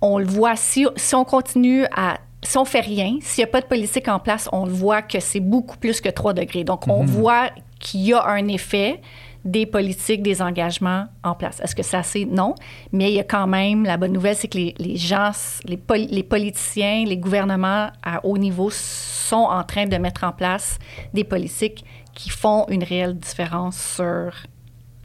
On le voit, si, si on continue à. Si on fait rien, s'il n'y a pas de politique en place, on le voit que c'est beaucoup plus que 3 degrés. Donc, on voit qu'il y a un effet des politiques, des engagements en place. Est-ce que c'est assez? Non? Mais il y a quand même, la bonne nouvelle, c'est que les, les gens, les, poli- les politiciens, les gouvernements à haut niveau sont en train de mettre en place des politiques qui font une réelle différence sur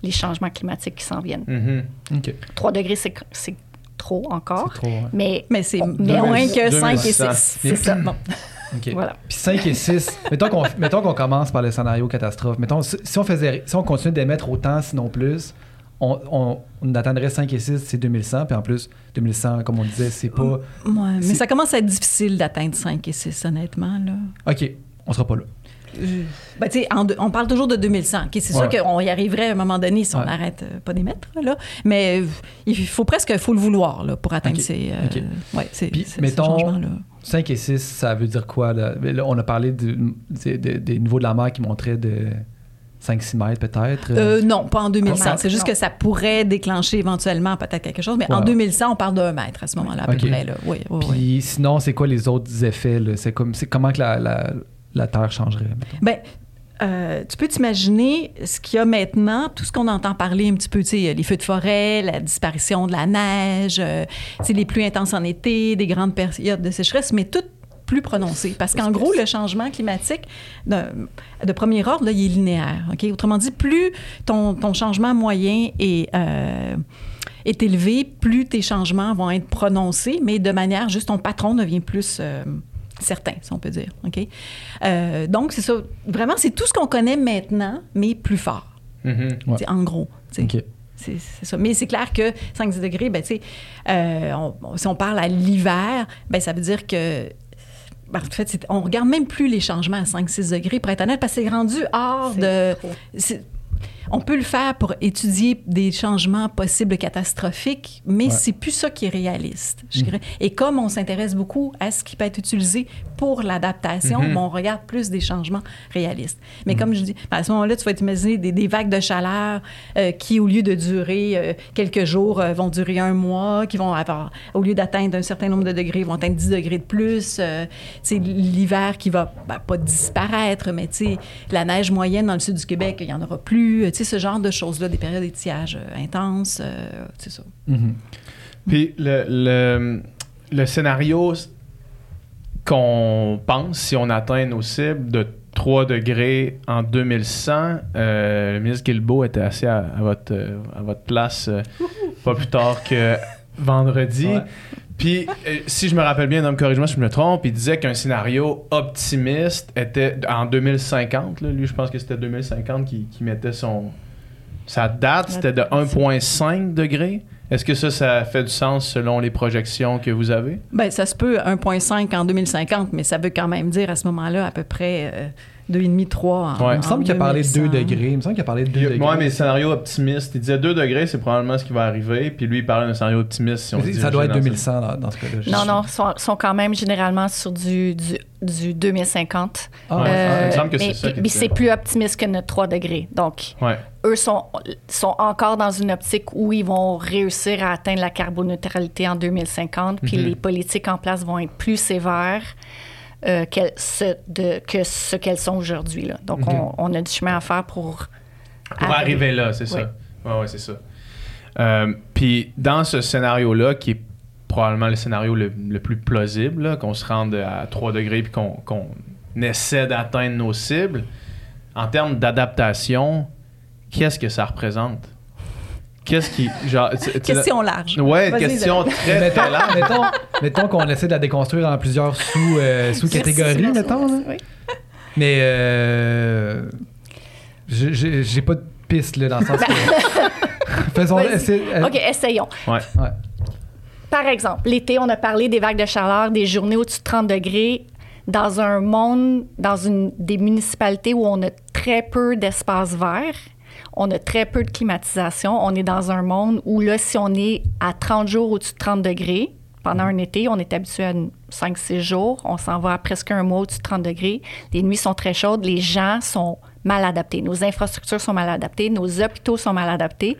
les changements climatiques qui s'en viennent. Mhm. OK. 3 degrés, c'est c'est trop encore. C'est trop, ouais. Mais, Mais c'est moins que 5 et 2100. 6. C'est ça. Bon. OK. Voilà. Puis 5 et 6, mettons qu'on mettons qu'on commence par le scénario catastrophe. Mettons, si si on, faisait, si on continue d'émettre autant, sinon plus, on, on, on atteindrait 5 et 6, c'est 2100. Puis en plus, 2100, comme on disait, c'est pas... Ouais, mais ça commence à être difficile d'atteindre 5 et 6, honnêtement. Là. OK, on sera pas là. Ben, tu sais, en on parle toujours de 2100. OK, c'est Ouais. sûr qu'on y arriverait à un moment donné si on n'arrête euh, pas d'émettre. Là. Mais euh, il faut presque faut le vouloir là, pour atteindre ces, euh, OK. ouais, ces, Puis, ces- ces mettons, changements-là. 5 et 6, ça veut dire quoi? Là, Là, on a parlé des- niveaux de la mer qui montraient de 5-6 mètres peut-être. Euh, non, pas en 2100. Non, C'est juste non. que ça pourrait déclencher éventuellement peut-être quelque chose. Mais en Ouais. 2100, on parle d'un mètre à ce moment-là, à OK. peu près. Là. Oui, oui, oui. Puis sinon, c'est quoi les autres effets? C'est comme, comment que la, la, la Terre changerait? Ben, euh, tu peux t'imaginer ce qu'il y a maintenant, tout ce qu'on entend parler un petit peu, tu sais, les feux de forêt, la disparition de la neige, euh, les pluies intenses en été, des grandes périodes de sécheresse, mais tout plus prononcé. Parce qu'en gros, le changement climatique de, premier ordre, là, il est linéaire. Autrement dit, plus ton, ton changement moyen est, euh, est élevé, plus tes changements vont être prononcés, mais de manière juste ton patron devient plus euh, certain, si on peut dire. OK? Euh, donc, c'est ça. Vraiment, c'est tout ce qu'on connaît maintenant, mais plus fort. Mhm. Ouais. C'est En gros. tu sais. OK. C'est c'est ça. Mais c'est clair que 5-10 degrés, ben, euh, on- on- si on parle à l'hiver, ben, ça veut dire que. ben, en fait, c'est- on regarde même plus les changements à 5-6 degrés, pour être honnête, parce que c'est rendu hors de. C'est c'est- On peut le faire pour étudier des changements possibles catastrophiques, mais Ouais. c'est plus ça qui est réaliste. je Mhm. Et comme on s'intéresse beaucoup à ce qui peut être utilisé pour l'adaptation, Mhm. on regarde plus des changements réalistes. Mais comme je dis, ben, à ce moment-là, tu vas t'imaginer des, des vagues de chaleur euh, qui, au lieu de durer euh, quelques jours, euh, vont durer un mois, qui vont avoir, au lieu d'atteindre un certain nombre de degrés, vont atteindre 10 degrés de plus. Sais, l'hiver qui va ben, pas disparaître, mais la neige moyenne dans le sud du Québec, il n'y en aura plus. Sais, ce genre de choses-là, des périodes d'étiage euh, intenses, euh, c'est ça. Mhm. Puis le, le, le scénario qu'on pense, si on atteint nos cibles de 3 degrés en 2100, euh, le ministre Guilbeault était assis à, à votre, euh, à votre place euh, pas plus tard que vendredi. Ouais. Puis, euh, si je me rappelle bien, donc corrige-moi si je me trompe, il disait qu'un scénario optimiste était en 2050. là. lui, je pense que c'était 2050 qui, qui mettait son. Sa date, c'était de 1,5 degrés. Est-ce que ça, ça fait du sens selon les projections que vous avez? Ben, ça se peut 1,5 en 2050, mais ça veut quand même dire à ce moment-là à peu près euh, 2,5, 3 en Ouais. Il me semble qu'il a parlé de 2 2100. degrés. Il me semble qu'il a parlé de 2 degrés. Moi, mais scénario optimiste, il disait 2 degrés, c'est probablement ce qui va arriver. Puis lui, il parlait d'un scénario optimiste. Si on ça doit être dirige dans 2100 dans, dans ce cas-là. Non, non, sont, sont quand même généralement sur du, du, du 2050. Ah, Ouais, Euh, il me semble que c'est ça mais c'est plus optimiste que notre 3 degrés. Donc. Ouais. eux sont, sont encore dans une optique où ils vont réussir à atteindre la carboneutralité en 2050, puis Mhm. les politiques en place vont être plus sévères euh, qu'elles- ce, de- que ce qu'elles sont aujourd'hui. là. Donc, Mhm. on, on a du chemin à faire pour... Pour arriver là, c'est ça. Ouais, ouais, c'est ça. Euh, Puis dans ce scénario-là, qui est probablement le scénario le, le plus plausible, là, qu'on se rende à 3 degrés puis qu'on qu'on essaie d'atteindre nos cibles, en termes d'adaptation, qu'est-ce que ça représente? Qu'est-ce qui. Genre, Question large. Ouais, Vas-y, question très, mettons, très large. mettons, mettons qu'on essaie de la déconstruire en plusieurs sous, euh, sous-catégories, Merci, mettons. là. Oui. Mais euh, j'ai- pas de piste là, dans le sens que... Faisons essayer- euh, OK, essayons. Ouais. ouais. Par exemple, l'été, on a parlé des vagues de chaleur, des journées au-dessus de 30 degrés. Dans un monde, dans une, des municipalités où on a très peu d'espace vert, on a très peu de climatisation, on est dans un monde où là, si on est à 30 jours au-dessus de 30 degrés, pendant un été, on est habitué à 5-6 jours, on s'en va à presque un mois au-dessus de 30 degrés. Les nuits sont très chaudes, les gens sont mal adaptés, nos infrastructures sont mal adaptées, nos hôpitaux sont mal adaptés.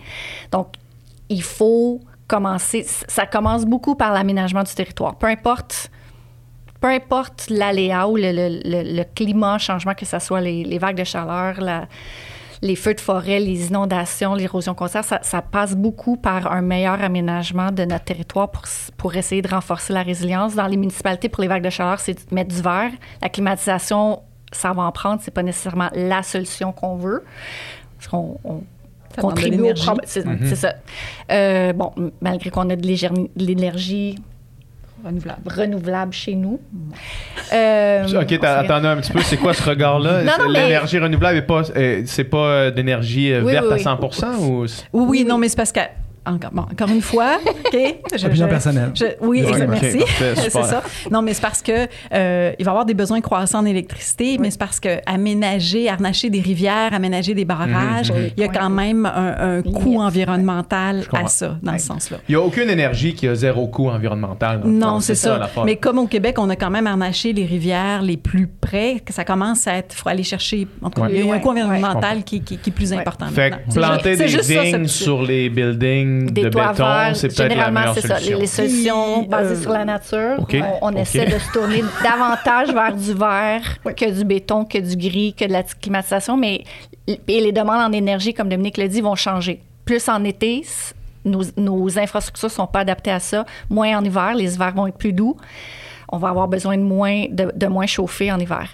Donc, il faut commencer. Ça commence beaucoup par l'aménagement du territoire. Peu importe, peu importe l'aléa ou le, le- le- climat, changement, que ce soit les, les vagues de chaleur, la- les feux de forêt, les inondations, l'érosion côtière, ça, ça passe beaucoup par un meilleur aménagement de notre territoire pour, pour essayer de renforcer la résilience. Dans les municipalités, pour les vagues de chaleur, c'est de mettre du verre. La climatisation, ça va en prendre. C'est pas nécessairement la solution qu'on veut. Parce qu'on on- contribue au problème. C'est c'est ça. Euh, bon, malgré qu'on a de l'énergie Renouvelable. renouvelable chez nous. Euh, Ok, attendez un petit peu, c'est quoi ce regard-là? Non, non, mais- L'énergie renouvelable, est pas, c'est pas euh, d'énergie euh, Oui, verte oui, à oui. 100% ou... Oui, oui, non, mais c'est parce que. Encore, bon, encore une fois, OK? Je- Opinion je- personnelle. je- oui, ok, merci. parfait, c'est ça. Non, mais c'est parce que euh, il va y avoir des besoins croissants en électricité, mais c'est parce que aménager, harnacher des rivières, aménager des barrages, Mhm, mhm. il y a quand même un, un coût Yes. environnemental à ça, dans Ouais. ce sens-là. Il n'y a aucune énergie qui a zéro coût environnemental. Non, c'est ça. mais comme au Québec, on a quand même harnaché les rivières les plus près, que ça commence à être. Il faut aller chercher. En tout cas, il y a un coût environnemental qui, qui- qui est plus important. Fait planter des vignes sur les buildings Des de toits béton, verts, c'est peut-être la généralement, meilleure c'est ça. solution. Les, les solutions Puis, basées euh, sur la nature, on, essaie de se tourner davantage vers du vert que du béton, que du gris, que de la climatisation, mais et les demandes en énergie, comme Dominique l'a dit, vont changer. Plus en été, nos, nos infrastructures sont pas adaptées à ça. Moins en hiver, les hivers vont être plus doux. On va avoir besoin de moins, de, de moins chauffer en hiver.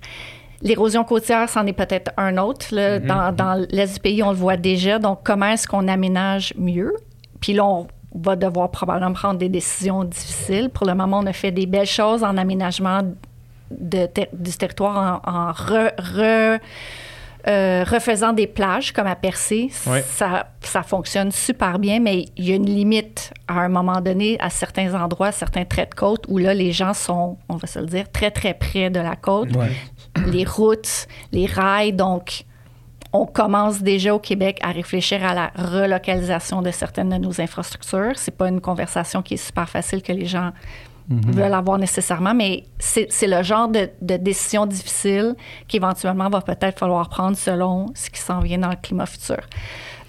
L'érosion côtière, c'en est peut-être un autre. là. Dans, dans l'est du pays, on le voit déjà. Donc, comment est-ce qu'on aménage mieux? Puis là, on va devoir probablement prendre des décisions difficiles. Pour le moment, on a fait des belles choses en aménagement de ter- du territoire en, en re- re- euh, refaisant des plages comme à Percé. Ça, ça fonctionne super bien, mais il y a une limite à un moment donné à certains endroits, certains traits de côte où là, les gens sont, on va se le dire, très, très près de la côte. Les routes, les rails, donc on commence déjà au Québec à réfléchir à la relocalisation de certaines de nos infrastructures. C'est pas une conversation qui est super facile que les gens veulent avoir nécessairement, mais c'est le genre de, de décision difficile qu'éventuellement va peut-être falloir prendre selon ce qui s'en vient dans le climat futur.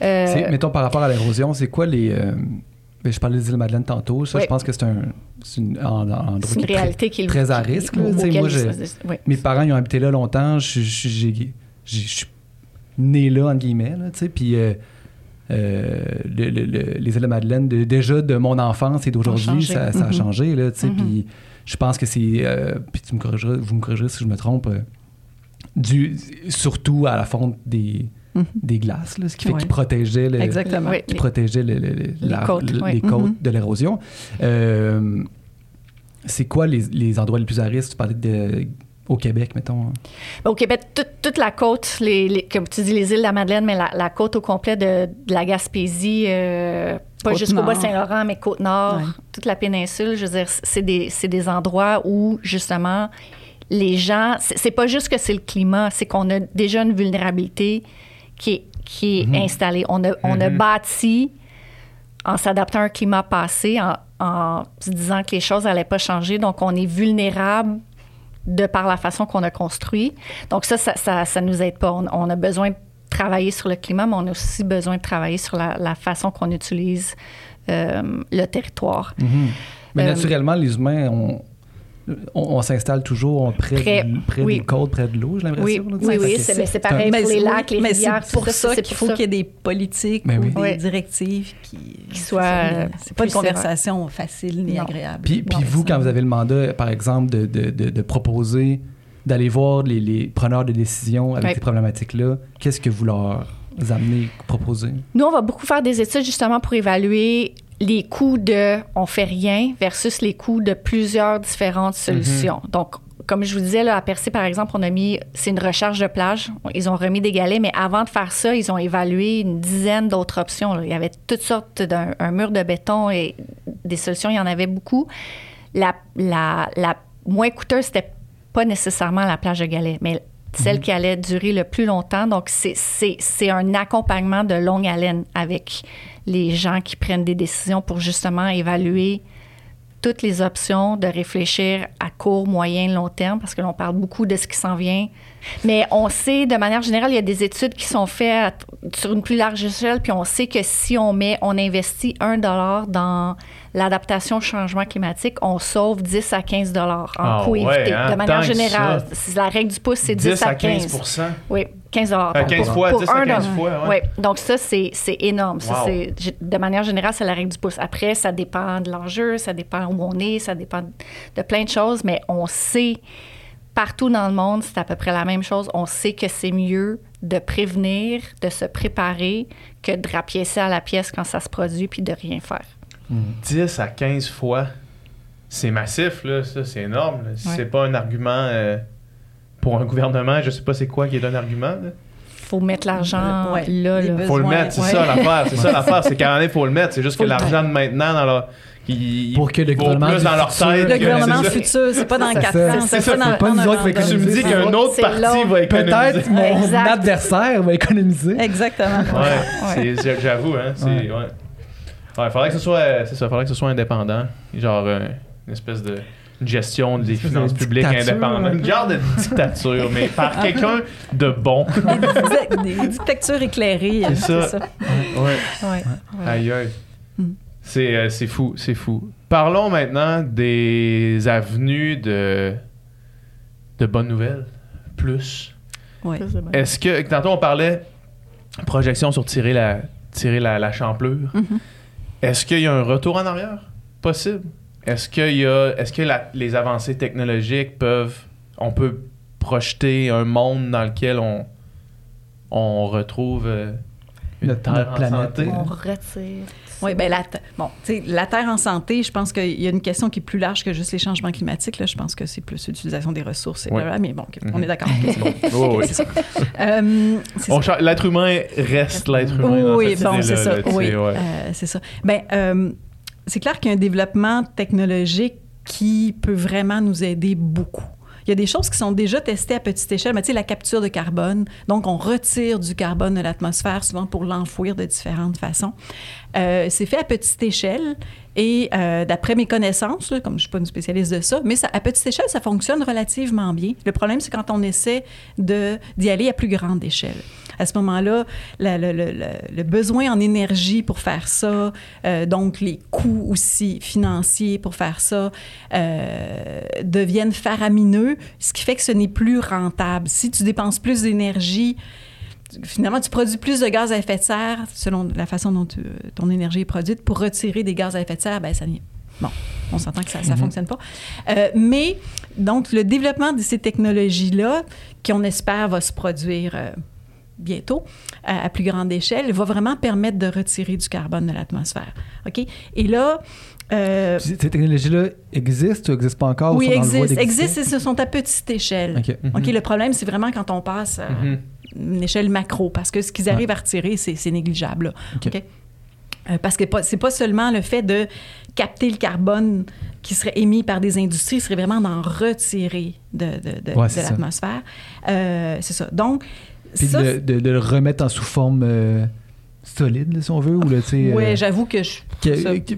Euh, Mettons par rapport à l'érosion, c'est quoi les. euh, ben, je parlais des îles Madeleine tantôt. Ça, Oui. je pense que c'est un, c'est une, un- endroit une qui est très- réalité qui est très à qui- risque. là. sais, auquel moi, je- oui. mes parents ils ont habité là longtemps. Je suis né là, entre guillemets. Là, tu sais, puis euh, euh, le- le- le- les îles de Madeleine, de- déjà de mon enfance et d'aujourd'hui, ça, ça a Mhm. changé. Là, tu sais, Mhm. Puis je pense que c'est. euh, puis tu me corrigeras, vous me corrigerez si je me trompe. euh, dû surtout à la fonte des, Mhm. des glaces, là, ce qui fait Ouais. qu'ils protégeaient le, Exactement. Oui, qui les- protégeait le- le- le- Les côtes, le- oui. les côtes de l'érosion. Euh, c'est quoi les, les endroits les plus à risque? Tu parlais de, au Québec, mettons. Au Québec, toute, toute la côte, les, les- comme tu dis, les îles de la Madeleine, mais la, la côte au complet de, de la Gaspésie, euh, pas jusqu'au. Bas-Saint-Laurent, mais Côte-Nord, Ouais. toute la péninsule, je veux dire, c'est des, des endroits où, justement, les gens, c'est pas juste que c'est le climat, c'est qu'on a déjà une vulnérabilité qui est, qui est installée. On a, on a Mhm. bâti en s'adaptant à un climat passé, en, en se disant que les choses n'allaient pas changer. Donc, on est vulnérable de par la façon qu'on a construit. Donc, ça, ça, ça, ça nous aide pas. On, on a besoin de travailler sur le climat, mais on a aussi besoin de travailler sur la, la façon qu'on utilise euh, le territoire. Mais Euh, naturellement, les humains, on, on, on s'installe toujours près, Près, de- près oui. des côtes, près de l'eau, j'ai l'impression. Oui, oui, oui, c'est- mais c'est un- pareil. Mais pour les lacs, les mais rivières, c'est pour ça, ça qu'il faut qu'il y ait des politiques Ben ou des directives qui, Qui soient, euh, C'est pas une conversation facile ni Non. agréable. Puis, puis vous, quand vous avez le mandat, par exemple, de, de, de, de proposer, d'aller voir les, les preneurs de décision avec ces problématiques-là, qu'est-ce que vous leur amenez, proposez? Nous, on va beaucoup faire des études justement pour évaluer les coûts de on fait rien versus les coûts de plusieurs différentes solutions. Donc, comme je vous disais, là, à Percé, par exemple, on a mis, c'est une recharge de plage. Ils ont remis des galets, mais avant de faire ça, ils ont évalué une dizaine d'autres options. là. Il y avait toutes sortes d'un un mur de béton et des solutions, il y en avait beaucoup. La, la, la moins coûteuse, c'était pas nécessairement la plage de galets, mais celle qui allait durer le plus longtemps. Donc, c'est- c'est c'est un accompagnement de longue haleine avec les gens qui prennent des décisions pour justement évaluer toutes les options, de réfléchir à court, moyen, long terme, parce que l'on parle beaucoup de ce qui s'en vient. Mais on sait, de manière générale, il y a des études qui sont faites sur une plus large échelle, puis on sait que si on met, on investit un dollar dans l'adaptation au changement climatique, on sauve 10 à 15 dollars en Ah coût ouais, évité. hein, de manière générale, la règle du pouce, c'est 10, 10 à 15 oui, 15 dollars. Euh, 15 fois, 10 à 15 fois, ouais. Ouais. Donc ça, c'est c'est énorme. Wow. de manière générale, c'est la règle du pouce. Après, ça dépend de l'enjeu, ça dépend où on est, ça dépend de plein de choses, mais on sait, partout dans le monde, c'est à peu près la même chose. On sait que c'est mieux de prévenir, de se préparer, que de rapiécer à la pièce quand ça se produit, puis de rien faire. 10 à 15 fois. C'est massif, là. Ça, c'est énorme. Ouais. c'est pas un argument euh, pour un gouvernement, je sais pas c'est quoi qui est un argument. là. faut mettre l'argent Euh, ouais. là. Là. Faut le mettre, c'est Ouais. ça l'affaire. C'est ça l'affaire. C'est qu'à donné, faut le mettre. C'est juste Faut que l'argent de maintenant, dans leur. il- Pour que le il gouvernement plus dans leur futur- tête. Le gouvernement futur, c'est pas dans C'est quatre ça. ans, C'est c'est ça, pas dans, pas dans nous autres qui. Tu me dis qu'un autre c'est parti long. va économiser. Peut-être mon Exact. adversaire va économiser. Exactement. Ouais, c'est- j'avoue, hein. C'est, Ouais. ouais. Ouais, faudrait que ce soit, c'est ça, faudrait que ce soit indépendant. Genre euh, une espèce de une gestion des Une finances publiques dictature, indépendante. un Une genre de dictature, mais par quelqu'un de bon. Des, des dictatures éclairées. C'est ça. ça. Ouais. Ouais. Aïe aïe. C'est euh, c'est fou, c'est fou. Parlons maintenant des avenues de, de bonnes nouvelles. Plus. Ouais. Est-ce que, tantôt on parlait projection sur tirer la, tirer la, la champlure. Mhm. Est-ce qu'il y a un retour en arrière? Possible? Est-ce qu'il y a, est-ce que la- les avancées technologiques peuvent, on peut projeter un monde dans lequel on, on retrouve euh, une Notre- terre notre en planète. santé? On retire. Oui, ben la, bon, tu sais, la Terre en santé, je pense qu'il y a une question qui est plus large que juste les changements climatiques. Là. Je pense que c'est plus l'utilisation des ressources. et Oui. Mais bon, OK, on est d'accord. Oui. Euh, L'être humain reste l'être humain. dans Oui, cette bon, c'est ça. oui, ouais. euh, c'est ça. Ben, euh, c'est clair qu'il y a un développement technologique qui peut vraiment nous aider beaucoup. Il y a des choses qui sont déjà testées à petite échelle, mais tu sais, la capture de carbone. Donc, on retire du carbone de l'atmosphère, souvent pour l'enfouir de différentes façons. Euh, c'est fait à petite échelle et euh, d'après mes connaissances, comme je ne suis pas une spécialiste de ça, mais à petite échelle, ça fonctionne relativement bien. Le problème, c'est quand on essaie d'y aller à plus grande échelle. À ce moment-là, le, besoin en énergie pour faire ça, euh, donc les coûts aussi financiers pour faire ça, euh, deviennent faramineux, ce qui fait que ce n'est plus rentable. Si tu dépenses plus d'énergie, finalement, tu produis plus de gaz à effet de serre selon la façon dont tu- ton énergie est produite. Pour retirer des gaz à effet de serre, ben ça n'y Bon, on s'entend que ça ne Mhm. fonctionne pas. Euh, mais, donc, le développement de ces technologies-là, qu'on espère va se produire euh, bientôt à, à plus grande échelle, va vraiment permettre de retirer du carbone de l'atmosphère. OK? Et là, euh, Ces technologies-là existent ou n'existent pas encore? ou oui, existent, existent et ce sont à petite échelle. OK. OK, le problème, c'est vraiment quand on passe à Mhm. une échelle macro, parce que ce qu'ils arrivent à retirer, c'est négligeable. là. Euh, parce que c'est pas seulement le fait de capter le carbone qui serait émis par des industries, ce serait vraiment d'en retirer de, de- de- Ouais, l'atmosphère. Euh, c'est ça. Donc, Puis ça, de, de- de le remettre en sous forme euh, solide, si on veut, ou là, tu oui, euh, j'avoue que je. que- ça- que-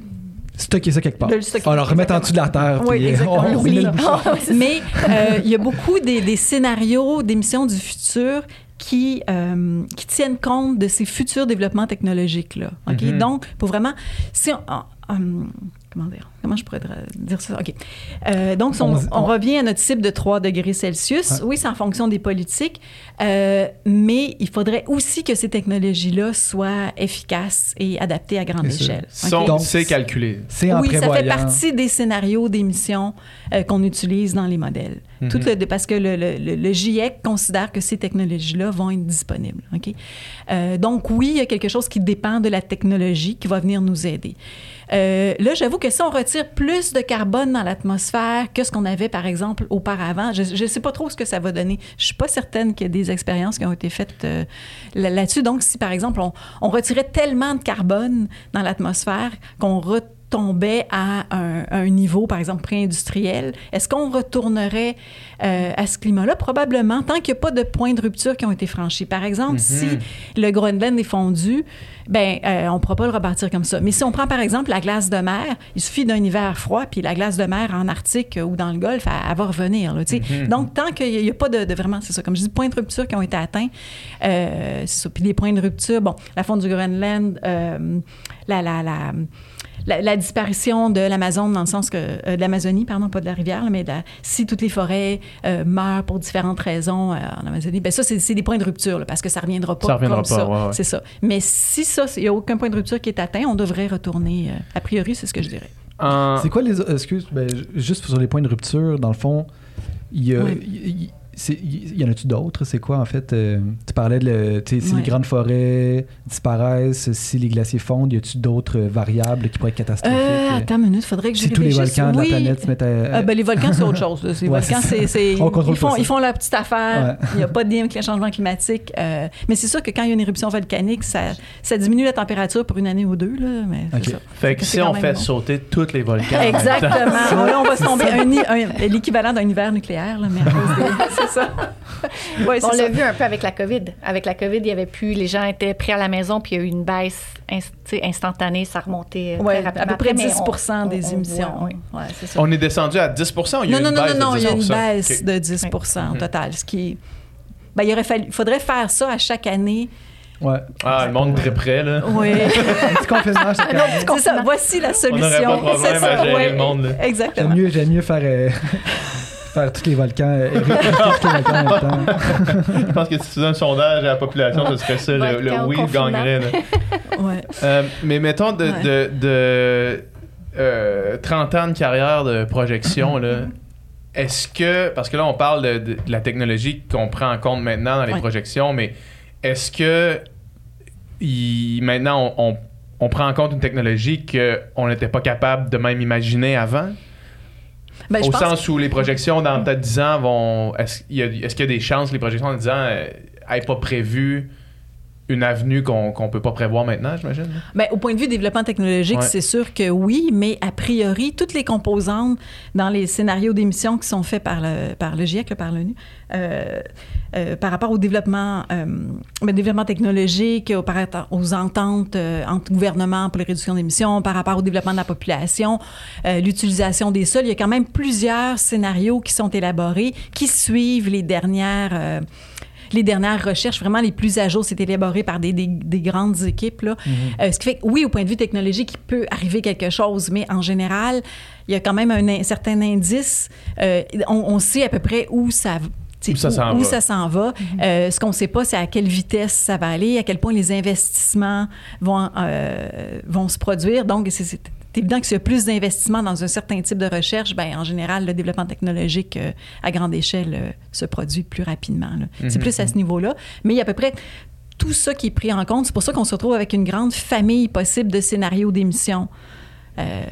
stocker ça quelque part. De le stocker, On le remettre en dessous de la terre. Oui, puis, euh, exactement. on- le bouchon. Mais euh, il y a beaucoup des, des scénarios d'émissions du futur qui, euh, qui tiennent compte de ces futurs développements technologiques-là. OK? Mhm. Donc, pour vraiment... Si on, on- hum, comment dire? Comment je pourrais dire ça? OK. Euh, donc, si on, On- on on- revient à notre cible de 3 degrés Celsius. Ouais. Oui, c'est en fonction des politiques, euh, mais il faudrait aussi que ces technologies-là soient efficaces et adaptées à grande échelle. C'est calculé. C'est en Oui, ça fait partie des scénarios d'émissions euh, qu'on utilise dans les modèles. Tout le- parce que le, le- GIEC considère que ces technologies-là vont être disponibles. OK? Euh, donc, oui, il y a quelque chose qui dépend de la technologie qui va venir nous aider. Euh, là, j'avoue que si on retire plus de carbone dans l'atmosphère que ce qu'on avait, par exemple, auparavant, je ne sais pas trop ce que ça va donner. Je suis pas certaine qu'il y ait des expériences qui ont été faites euh, là- là-dessus. Donc, si, par exemple, on, on retirait tellement de carbone dans l'atmosphère qu'on retombait à un, un niveau, par exemple, pré-industriel, est-ce qu'on retournerait euh, à ce climat-là? Probablement, tant qu'il n'y a pas de points de rupture qui ont été franchis. Par exemple, si le Groenland est fondu, ben, euh, on ne pourra pas le rebâtir comme ça. Mais si on prend, par exemple, la glace de mer, il suffit d'un hiver froid, puis la glace de mer en Arctique ou dans le Golfe, elle, elle va revenir. là, sais. Donc, tant qu'il n'y a pas de, de vraiment, c'est ça, comme je dis, points de rupture qui ont été atteints, euh, c'est ça. Puis les points de rupture, bon, la fonte du Groenland, la, la, la, la, la disparition de l'Amazon dans le sens que euh, de l'Amazonie, pardon, pas de la rivière, là, mais de la- si toutes les forêts euh, meurent pour différentes raisons euh, en Amazonie, ben ça c'est des points de rupture là, parce que ça reviendra pas Ça reviendra comme pas, ça. ouais, ouais. C'est ça. Mais si ça, il n'y a aucun point de rupture qui est atteint, on devrait retourner. euh, a priori, c'est ce que je dirais. C'est quoi les. Excuse, ben, ju- juste sur les points de rupture, dans le fond, il y, a- Ouais. il- il- c'est- il y en a-tu d'autres? C'est quoi, en fait? euh, tu parlais de. le- tu sais, si Ouais. les grandes forêts disparaissent, si les glaciers fondent, y a-tu d'autres euh, variables qui pourraient être catastrophiques? Euh, attends une minute, faudrait que je si tous les volcans de la Oui. planète se mettent à. Ah, ben, les volcans, c'est autre chose. Les Ouais, volcans, c'est ils, font, ils font leur petite affaire. Ouais. Il n'y a pas de lien avec le changement climatique. euh, mais c'est sûr que quand il y a une éruption volcanique, ça, ça diminue la température pour une année ou deux. Là, mais c'est Ok. ça. Fait que C'est si on fait bon. sauter tous les volcans. Exactement. Là, on va se tomber un, ni- un- l'équivalent d'un hiver nucléaire, là, mais ça. Ouais, On ça. l'a vu un peu avec la COVID. Avec la COVID, il y avait plus, les gens étaient pris à la maison, puis il y a eu une baisse instantanée, ça remontait euh, Ouais, très rapidement. à peu près Après, mais 10 on- on- des on émissions. voit, oui. Ouais, c'est ça. On est descendu à 10 ou il y a Non, une non, non, baisse non, non, de il y a une 10 baisse de 10 en total, ce qui ben, il aurait fallu, faudrait faire ça à chaque année Ouais. Ah, le monde très près, là. Oui. Un petit confinement chaque année. C'est ça, voici la solution. n'aurait pas de problème C'est ça, à gérer ouais. le monde, là. J'aime Exactement. mieux, j'aime mieux faire, euh, faire tous les volcans, euh, éradiquer tous les volcans en même temps. Je pense que si tu faisais un sondage à la population, ce serait ça, le, oui gagnerait. Ouais. Euh, mais mettons de, Ouais. de, de, euh, 30 ans de carrière de projection, là, est-ce que, parce que là on parle de, de- de la technologie qu'on prend en compte maintenant dans les Ouais. projections, mais est-ce que il- maintenant on, on- on prend en compte une technologie qu'on n'était pas capable de même imaginer avant? Ben, Au sens où les projections dans peut-être 10 ans vont. Est-ce qu'il y, a- est-ce qu'il y a des chances que les projections dans 10 ans n'aient pas prévu une avenue qu'on qu'on peut pas prévoir maintenant, j'imagine? Ben, au point de vue développement technologique, Ouais. c'est sûr que oui, mais a priori, toutes les composantes dans les scénarios d'émission qui sont faits par le, par le GIEC, par l'ONU, euh, euh, par rapport au développement, euh, ben, développement technologique, au- par rapport aux ententes entre gouvernements pour les réductions d'émissions, par rapport au développement de la population, l'utilisation des sols, il y a quand même plusieurs scénarios qui sont élaborés, qui suivent les dernières... les dernières recherches, vraiment les plus à jour, c'est élaboré par des, des- des grandes équipes. Là. Euh, ce qui fait que, oui, au point de vue technologique, il peut arriver quelque chose, mais en général, il y a quand même un, in- certain indice. Euh, on, on sait à peu près où ça va. Où ça s'en va. ça va. Euh, ce qu'on ne sait pas, c'est à quelle vitesse ça va aller, à quel point les investissements vont, euh, vont se produire. Donc, c'est- c'est évident que s'il y a plus d'investissements dans un certain type de recherche, ben, en général, le développement technologique euh, à grande échelle euh, se produit plus rapidement. C'est Mhm. plus à ce niveau-là. Mais il y a à peu près tout ça qui est pris en compte. C'est pour ça qu'on se retrouve avec une grande famille possible de scénarios d'émissions. Euh,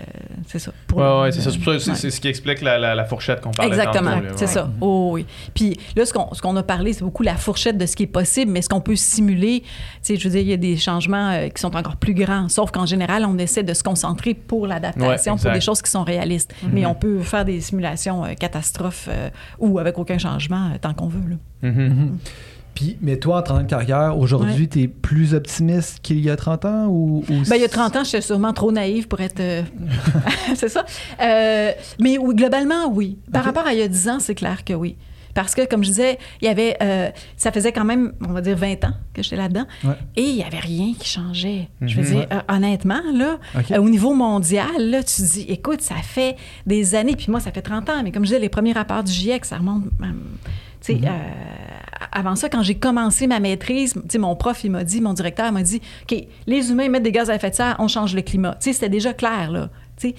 c'est ça. Pour- Ouais, ouais, c'est ça. C'est pour ça que c'est- Ouais. c'est ce qui explique la, la- la fourchette qu'on parlait Exactement, c'est ouais. ça. Oh, oui. Puis là, ce qu'on, ce qu'on a parlé, c'est beaucoup la fourchette de ce qui est possible, mais ce qu'on peut simuler, tu sais, je veux dire, il y a des changements euh, qui sont encore plus grands, sauf qu'en général, on essaie de se concentrer pour l'adaptation, Ouais, pour des choses qui sont réalistes. Mais on peut faire des simulations euh, catastrophes euh, ou avec aucun changement euh, tant qu'on veut. là. Mhm. Mhm. Puis, mais toi, en 30 ans de carrière, aujourd'hui, Ouais. tu es plus optimiste qu'il y a 30 ans ou, ou Ben, il y a 30 ans, j'étais sûrement trop naïve pour être. euh, c'est ça. Euh, mais oui, globalement, oui. Par rapport à il y a 10 ans, c'est clair que oui. Parce que, comme je disais, il y avait. euh, ça faisait quand même, on va dire, 20 ans que j'étais là-dedans. Ouais. Et il n'y avait rien qui changeait. Je veux Mhm. dire, honnêtement, là, au niveau mondial, là, tu te dis, écoute, ça fait des années, puis moi, ça fait 30 ans, mais comme je disais, les premiers rapports du GIEC, ça remonte. tu sais, euh, avant ça, quand j'ai commencé ma maîtrise, mon prof, il m'a dit, mon directeur m'a dit, OK, les humains émettent des gaz à effet de serre, on change le climat. Tu sais, c'était déjà clair, là. Ouais.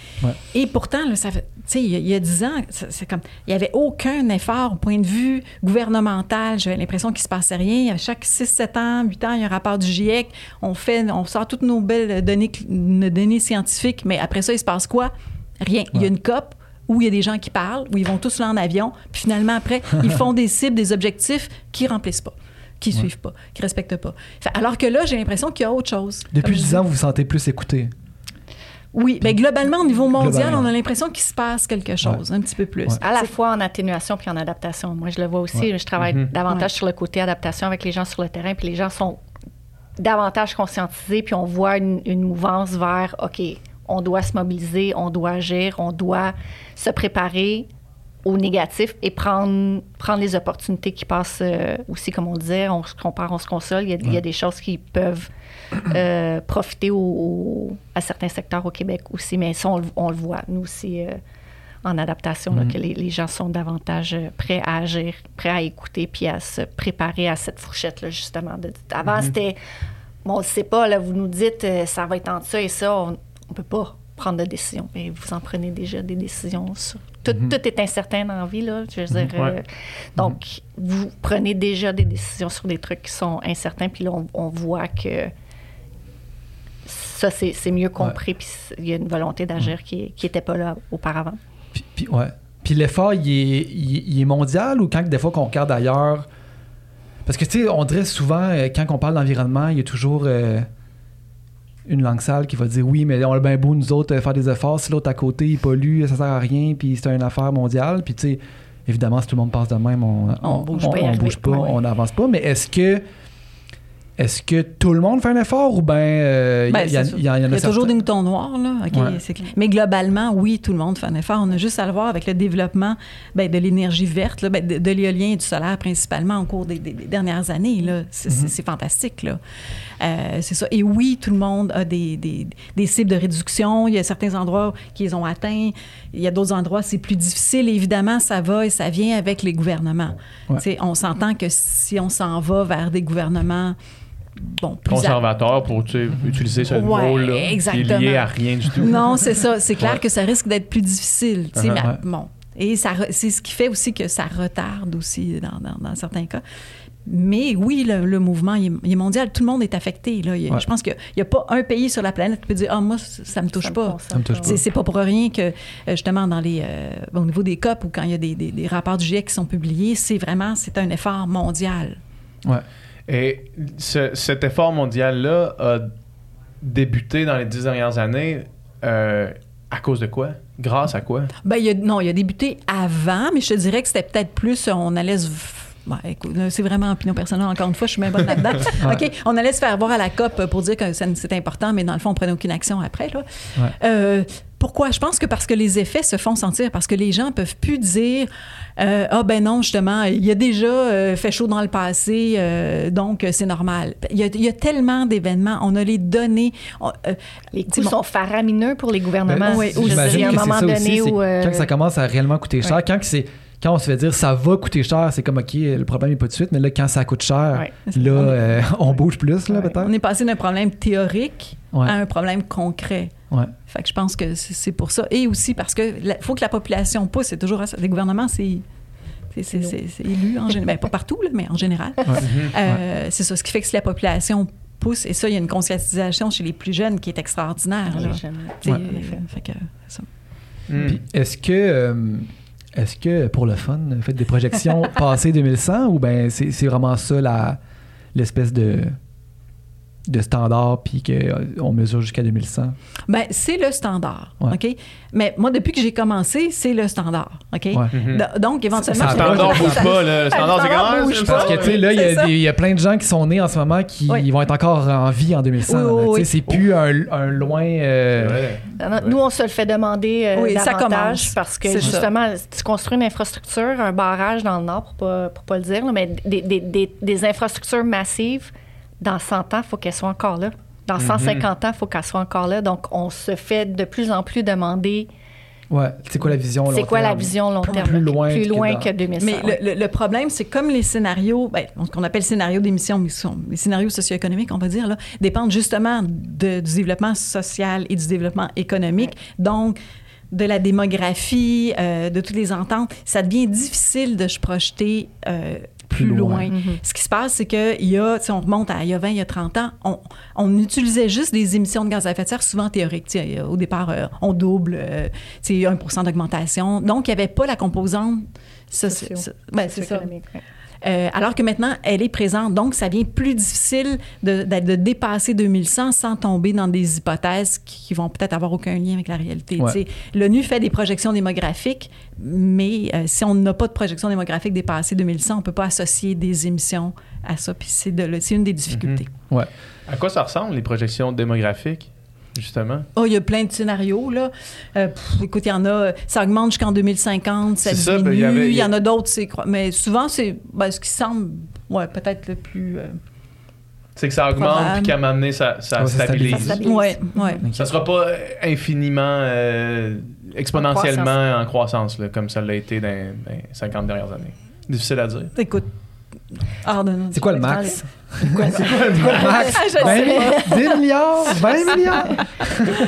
Et pourtant, là, ça fait, il y a- 10 ans, c'est comme, il n'y avait aucun effort au point de vue gouvernemental. J'avais l'impression qu'il ne se passait rien. À chaque 6, 7 ans, 8 ans, il y a un rapport du GIEC. On fait, on sort toutes nos belles données, nos données scientifiques, mais après ça, il se passe quoi? Rien. Il y a une COP où il y a des gens qui parlent, où ils vont tous là en avion, puis finalement, après, ils font des cibles, des objectifs qui remplissent pas qui suivent pas, qui respectent pas. Fait- alors que là, j'ai l'impression qu'il y a autre chose. Depuis Comme je 10 dis. ans, vous vous sentez plus écouté. Oui, bien globalement, au niveau mondial, on a l'impression qu'il se passe quelque chose, un petit peu plus. Ouais. À la fois en atténuation puis en adaptation. Moi, je le vois aussi. Ouais. Je travaille Mhm. davantage Ouais. sur le côté adaptation avec les gens sur le terrain, puis les gens sont davantage conscientisés, puis on voit une, une mouvance vers OK, on doit se mobiliser, on doit agir, on doit se préparer au négatif et prendre, prendre les opportunités qui passent euh, aussi, comme on disait, on se compare, on se console. Il y a, il y a Ouais. des choses qui peuvent euh, profiter au- au- à certains secteurs au Québec aussi, mais ça, on, le- on le voit, nous aussi, euh, en adaptation, là, Mhm. que les, les gens sont davantage prêts à agir, prêts à écouter, puis à se préparer à cette fourchette-là, justement. De- avant, c'était, bon, on ne sait pas, là, vous nous dites, ça va être entre ça et ça, on ne peut pas prendre de décision. Mais vous en prenez déjà des décisions sur... Tout, Mhm. tout est incertain dans la vie, là, je veux dire. Ouais. euh, donc, vous prenez déjà des décisions sur des trucs qui sont incertains, puis là, on, on voit que ça, c'est mieux compris, puis il y a une volonté d'agir qui n'était pas là auparavant. Puis, puis- ouais. Puis l'effort, il est, il, il est mondial ou quand des fois qu'on regarde ailleurs? Parce que, tu sais, on dirait souvent, euh, quand on parle d'environnement, il y a toujours euh, une langue sale qui va dire oui, mais on a bien beau, nous autres, faire des efforts. Si l'autre à côté, il pollue, ça sert à rien, puis c'est une affaire mondiale. Puis, tu sais, évidemment, si tout le monde pense de même, on, On bouge pas, on bouge pas, Ouais. on n'avance pas. Mais est-ce que. Est-ce que tout le monde fait un effort ou bien il Ben, y, en- y en a Il y a toujours des moutons noirs, là. Ouais. clair. Mais globalement, oui, tout le monde fait un effort. On a juste à le voir avec le développement ben, de l'énergie verte, là, ben, de, de l'éolien et du solaire principalement au cours des, des- des dernières années. là. C'est fantastique. là. Euh, c'est ça. Et oui, tout le monde a des, des- des cibles de réduction. Il y a certains endroits qui les ont atteints. Il y a d'autres endroits, c'est plus difficile. Évidemment, ça va et ça vient avec les gouvernements. Ouais. On s'entend que si on s'en va vers des gouvernements bon, plus à- Conservateur pour tu sais, utiliser ce Ouais, mot-là. Qui est lié à rien du tout. Non, c'est ça. C'est clair Ouais. que ça risque d'être plus difficile. tu sais, Uh-huh. mais, Ouais. bon. Et c'est ce qui fait aussi que ça retarde aussi dans, dans- dans certains cas. Mais oui, le, le mouvement il est, il est mondial. Tout le monde est affecté. Là. Il Ouais. Je pense qu'il n'y a pas un pays sur la planète qui peut dire Ah, moi, ça ne me touche Ça pas. concerne me touche pas. C'est, pas pour rien que, euh, justement, dans les, euh, au niveau des COP ou quand il y a des, des- des rapports du GIEC qui sont publiés, c'est vraiment c'est un effort mondial. Ouais. Et ce- cet effort mondial-là a débuté dans les dix dernières années euh, à cause de quoi? Grâce à quoi? Ben, il a, non, il a débuté avant, mais je te dirais que c'était peut-être plus, on allait se... Là, c'est vraiment opinion personnelle, encore une fois, je suis bien bonne là-dedans. OK, on allait se faire voir à la COP pour dire que c'est important, mais dans le fond, on prenait aucune action après. Là. Ouais. Euh, pourquoi? Je pense que parce que les effets se font sentir, parce que les gens peuvent plus dire euh, Ah ben non, justement, il y a déjà euh, fait chaud dans le passé, euh, donc c'est normal. Il y, a, il y a tellement d'événements, on a les données. on- euh, Les coûts bon. sont faramineux pour les gouvernements. Ben, oui, Je veux dire, j'imagine il y a un que c'est moment ça donné aussi, où... euh, Quand ça commence à réellement coûter cher, Ouais. quand, que c'est, quand on se fait dire ça va coûter cher, c'est comme OK, le problème n'est pas tout de suite, mais là, quand ça coûte cher, Ouais. là, euh, on bouge plus, là, Ouais. peut-être. on est passé d'un problème théorique Ouais. à un problème concret. Ouais. Fait que je pense que c'est pour ça. Et aussi parce que la- faut que la population pousse. C'est toujours ça. Les gouvernements, c'est. c'est- C'est c'est- c'est élu en général. Ben, pas partout, là, mais en général. Euh, C'est ça. Ce qui fait que si la population pousse, et ça, il y a une conscientisation chez les plus jeunes qui est extraordinaire. là. jeunes. Fait que, ça. Est-ce que, euh, est-ce que pour le fun, faites des projections passées 2100 ou ben c'est, vraiment ça l'espèce de, de standard puis qu'on mesure jusqu'à 2100? Ben, c'est le standard. Ouais. OK? Mais moi, depuis que j'ai commencé, c'est le standard. OK? Ouais. Mhm. Do- Donc, éventuellement. Ça Le standard ça- bouge pas. Le standard, c'est bouge pas. Parce que, tu sais, là, il y, a ça. des- il y a plein de gens qui sont nés en ce moment qui Oui. ils vont être encore en vie en 2100. Oui, là. oui, Tu sais, oui. C'est plus un, un loin. euh, Nous, on se le fait demander euh, Oui, ça davantage commence. parce que C'est ça. justement, tu construis une infrastructure, un barrage dans le nord, pour pas, pour pas le dire, là, mais des, des- des- des infrastructures massives, dans 100 ans, il faut qu'elles soient encore là. Dans 150 ans, il faut qu'elles soient encore là. Donc, on se fait de plus en plus demander Ouais. C'est quoi la vision long c'est quoi la terme? vision long Plus terme? là, loin plus que loin que 2100. Mais ouais. le, le- le problème, c'est comme les scénarios, ben, ce qu'on appelle scénarios d'émission, mais les scénarios socio-économiques, on va dire, là, dépendent justement de- du développement social et du développement économique. Donc, de la démographie, euh, de toutes les ententes, ça devient difficile de se projeter euh, plus, Plus loin. loin. Mhm. Ce qui se passe, c'est qu'il y a, si on remonte à il y a 20, il y a 30 ans, on, on utilisait juste des émissions de gaz à effet de serre, souvent théoriques. Au départ, euh, on double, euh, tu sais, 1% d'augmentation. Donc, il n'y avait pas la composante ça, c'est- ça- Euh, alors que maintenant, elle est présente. Donc, ça devient plus difficile de, de- de dépasser 2100 sans tomber dans des hypothèses qui, qui vont peut-être avoir aucun lien avec la réalité. Ouais. L'ONU fait des projections démographiques, mais euh, si on n'a pas de projection démographique dépassée 2100, on ne peut pas associer des émissions à ça. Puis c'est de une des difficultés. Ouais. À quoi ça ressemble, les projections démographiques, justement? Oh, il y a plein de scénarios, là. Euh, pff, écoute, il y en a, ça augmente jusqu'en 2050, ça C'est ça, diminue. ben, il y avait- il y en a d'autres, c'est mais souvent, c'est ben, ce qui semble, ouais, peut-être le plus... euh, C'est que ça augmente, puis qu'à un moment donné, ça, ça Ouais, ça stabilise. stabilise. ouais, ouais. Ça sera pas infiniment, euh, exponentiellement en croissance, là, comme ça l'a été dans dans les 50 dernières années. Difficile à dire. Écoute, notre- C'est quoi le max? Max? Ah, je 20 sais. milliards? 10 milliards? 20 milliards?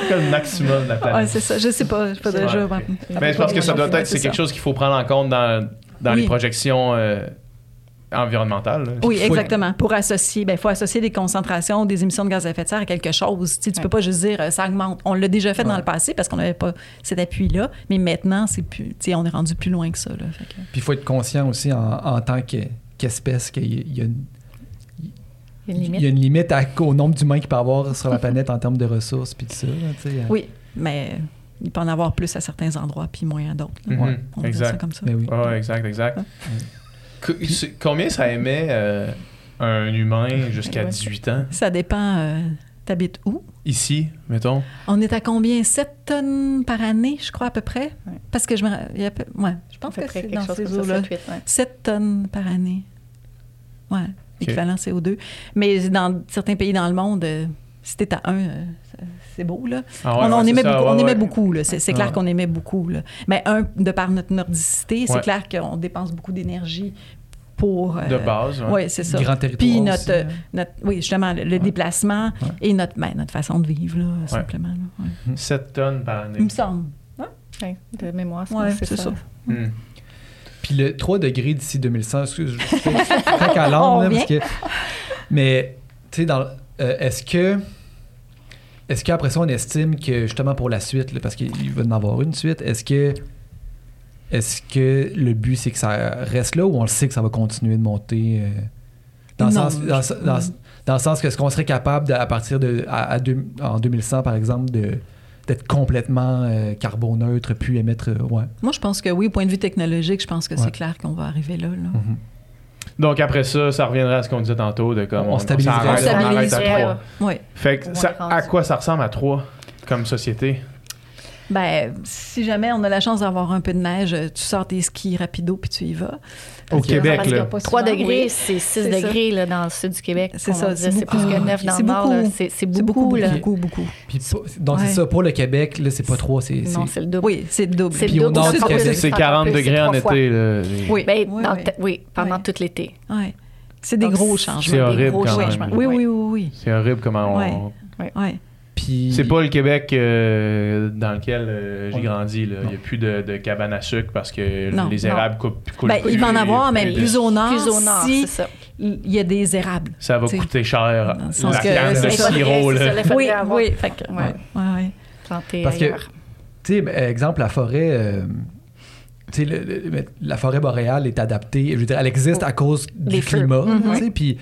Quel le maximum de la Ouais, planète. c'est ça. Je sais pas. Je sais pas C'est déjà. ouais. Mais je pense que ça doit être, c'est c'est quelque chose qu'il faut prendre en compte dans, dans Oui. les projections euh, environnementales. là. Oui, exactement. Pour associer, il faut associer des concentrations des émissions de gaz à effet de serre à quelque chose. Tu, sais, tu peux pas juste dire euh, ça augmente. On l'a déjà fait dans le passé parce qu'on n'avait pas cet appui-là, mais maintenant, c'est plus, tu sais, on est rendu plus loin que ça. Là, Fait que- Puis il faut être conscient aussi en, en tant que- qu'espèce qu'il y a- il y a une, Il y a une il limite. y a une limite à- au nombre d'humains qu'il peut y avoir sur la planète en termes de ressources puis tout ça. là, sais. Oui, mais il peut en avoir plus à certains endroits puis moins à d'autres. Mhm, On ça exact. comme ça. Mais oui. Ouais, exact, combien ça émet euh, un humain jusqu'à Ouais. 18 ans? Ça dépend. euh, T'habites où? Ici, mettons. On est à combien? 7 tonnes par année, je crois, à peu près? Ouais. Parce que je me. il y a peu- ouais, je À pense peu que près c'est quelque dans chose ces comme ça, eaux-là. 7, 8, ouais. 7 tonnes par année. Ouais, équivalent CO2. Mais dans certains pays dans le monde, euh, si t'es à 1, c'est beau, là. Ah ouais, on, on ouais, ça, beaucoup, ouais, on beaucoup, là. C'est clair Ouais. qu'on émet beaucoup, là. Mais un, de par notre nordicité, c'est Ouais. clair qu'on dépense beaucoup d'énergie pour... euh, De base, ouais. Oui, c'est ça. Grand territoire. Puis notre, aussi, euh, notre- oui, justement, le, le déplacement Ouais. et notre, ben, notre façon de vivre, là, simplement. là, ouais. 7 tonnes par année. Il me semble. Ouais, de mémoire, c'est Ouais, ça. ça. Hmm. Puis le 3 degrés d'ici 2100, excuse, je fais craque à l'âme, parce que. Mais, tu sais, dans. euh, est-ce que. Est-ce qu'après ça, on estime que, justement, pour la suite, là, parce qu'il va y en avoir une suite, est-ce que. Est-ce que le but, c'est que ça reste là ou on le sait que ça va continuer de monter euh, dans, le Non, sens, dans, je- dans- dans le sens que est-ce qu'on serait capable, de- à partir de. À, à deux- en 2100, par exemple, de d'être complètement euh, carboneutre, puis émettre. euh, ouais. Moi, je pense que oui, au point de vue technologique, je pense que Ouais. c'est clair qu'on va arriver là. là. Mhm. Donc après ça, ça reviendrait à ce qu'on disait tantôt de comme On s'arrête- On stabilise, arrête à ouais. 3. Oui. Fait que On ça- à quoi ça ressemble à 3 comme société? Ben, si jamais on a la chance d'avoir un peu de neige, tu sors tes skis rapido puis tu y vas. Au Parce Québec, là. pas 3 souvent, degrés, oui. c'est 6 C'est ça. degrés là, dans le sud du Québec. C'est ça, c'est plus que 9 dans C'est le nord. C'est beaucoup. beaucoup, là. beaucoup, beaucoup. Puis pour- donc Ouais. c'est ça, pour le Québec, là, c'est pas trop, c'est... Non, c'est- le double. Oui, c'est le double. Puis au nord c'est du Québec, plus, C'est encore 40 plus, degrés en été. Là. Oui. Ben, Oui, dans oui. oui, pendant Oui. tout l'été. Ouais. C'est des Donc, gros changements. C'est des horrible gros quand même. changements. Oui, oui, oui, oui. C'est horrible comment on... Ouais. Puis... C'est pas le Québec euh, dans lequel euh, j'ai grandi. là. Il n'y a plus de, de cabane à sucre parce que Non. les Non. érables coupent, coulent Ben, plus, il va en avoir, mais plus au nord, Plus au nord, si c'est ça. il y a des érables. Ça va T'sais, coûter cher. dans le sens La que- canne de sirop. Ça, Oui, oui. Fait que, Ouais. ouais, ouais, ouais. planté Parce que, ailleurs. tu sais, ben, exemple, la forêt... euh, le- le- la forêt boréale est adaptée. Je veux dire, elle existe à cause du Les climat. Mhm. tu sais, Puis,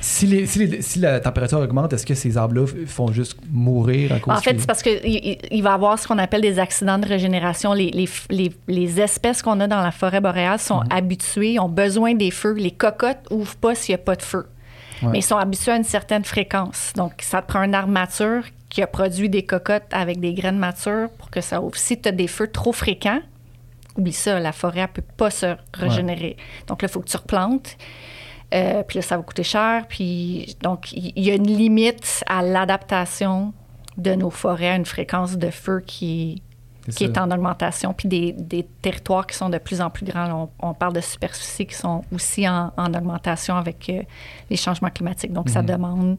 si, les- si les- si la température augmente, est-ce que ces arbres-là font juste mourir à cause En fait, c'est parce qu'il il, va y avoir ce qu'on appelle des accidents de régénération. Les, espèces qu'on a dans la forêt boréale sont Mhm. habituées, ont besoin des feux. Les cocottes ouvrent pas s'il n'y a pas de feu. Ouais. Mais ils sont habitués à une certaine fréquence. Donc, ça te prend un arbre mature qui a produit des cocottes avec des graines matures pour que ça ouvre. Si tu as des feux trop fréquents, oublie ça, la forêt ne peut pas se régénérer. Donc là, il faut que tu replantes. Euh, puis là, ça va coûter cher. Puis donc, il y a une limite à l'adaptation de nos forêts à une fréquence de feu qui, C'est qui est en augmentation, puis des, des territoires qui sont de plus en plus grands. On, on parle de superficies qui sont aussi en, en augmentation avec euh, les changements climatiques. Donc, ça Mhm. demande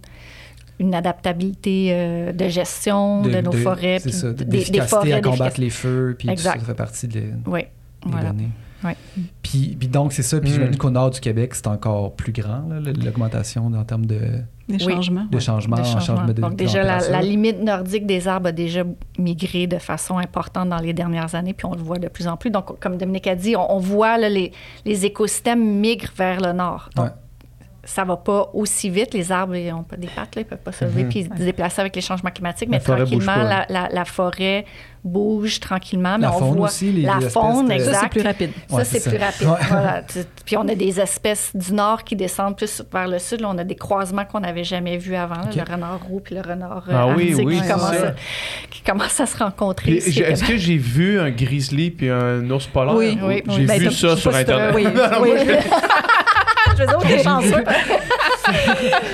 une adaptabilité euh, de gestion de, nos forêts. C'est ça, des- des d'efficacité forêts, à combattre d'efficacité. les feux, puis tout ça, ça fait partie de, des Oui, voilà. données. Ouais. Puis, puis donc, c'est ça. Puis Mm. j'imagine qu'au nord du Québec, c'est encore plus grand, l'augmentation en termes de, Des Oui. changements. de changement, de en changement. changement de Donc déjà, la, limite nordique des arbres a déjà migré de façon importante dans les dernières années, puis on le voit de plus en plus. Donc, comme Dominique a dit, on, on voit là, les, les écosystèmes migrent vers le nord. Donc, Ouais. Ça va pas aussi vite. Les arbres, ils n'ont pas des pattes, là, ils peuvent pas se lever puis se déplacer avec les changements climatiques, La mais forêt bouge tranquillement, pas. la, la- la forêt bouge tranquillement, mais La on faune voit aussi, les la faune, de- exact. Ça, c'est plus rapide. Ça, Ouais, c'est c'est plus rapide. Ouais. Voilà. Tu- Puis on a des espèces du nord qui descendent plus vers le sud. Là, on a des croisements qu'on n'avait jamais vus avant. là. Le renard roux puis le renard euh, Ah oui, arctique oui, qui, ça. à, qui commencent à se rencontrer. Est-ce que j'ai vu un grizzly puis un ours polaire? Oui, oui, J'ai. Ben, vu t'as- ça sur Internet? Oui, oui. Je veux dire, t'es chanceux.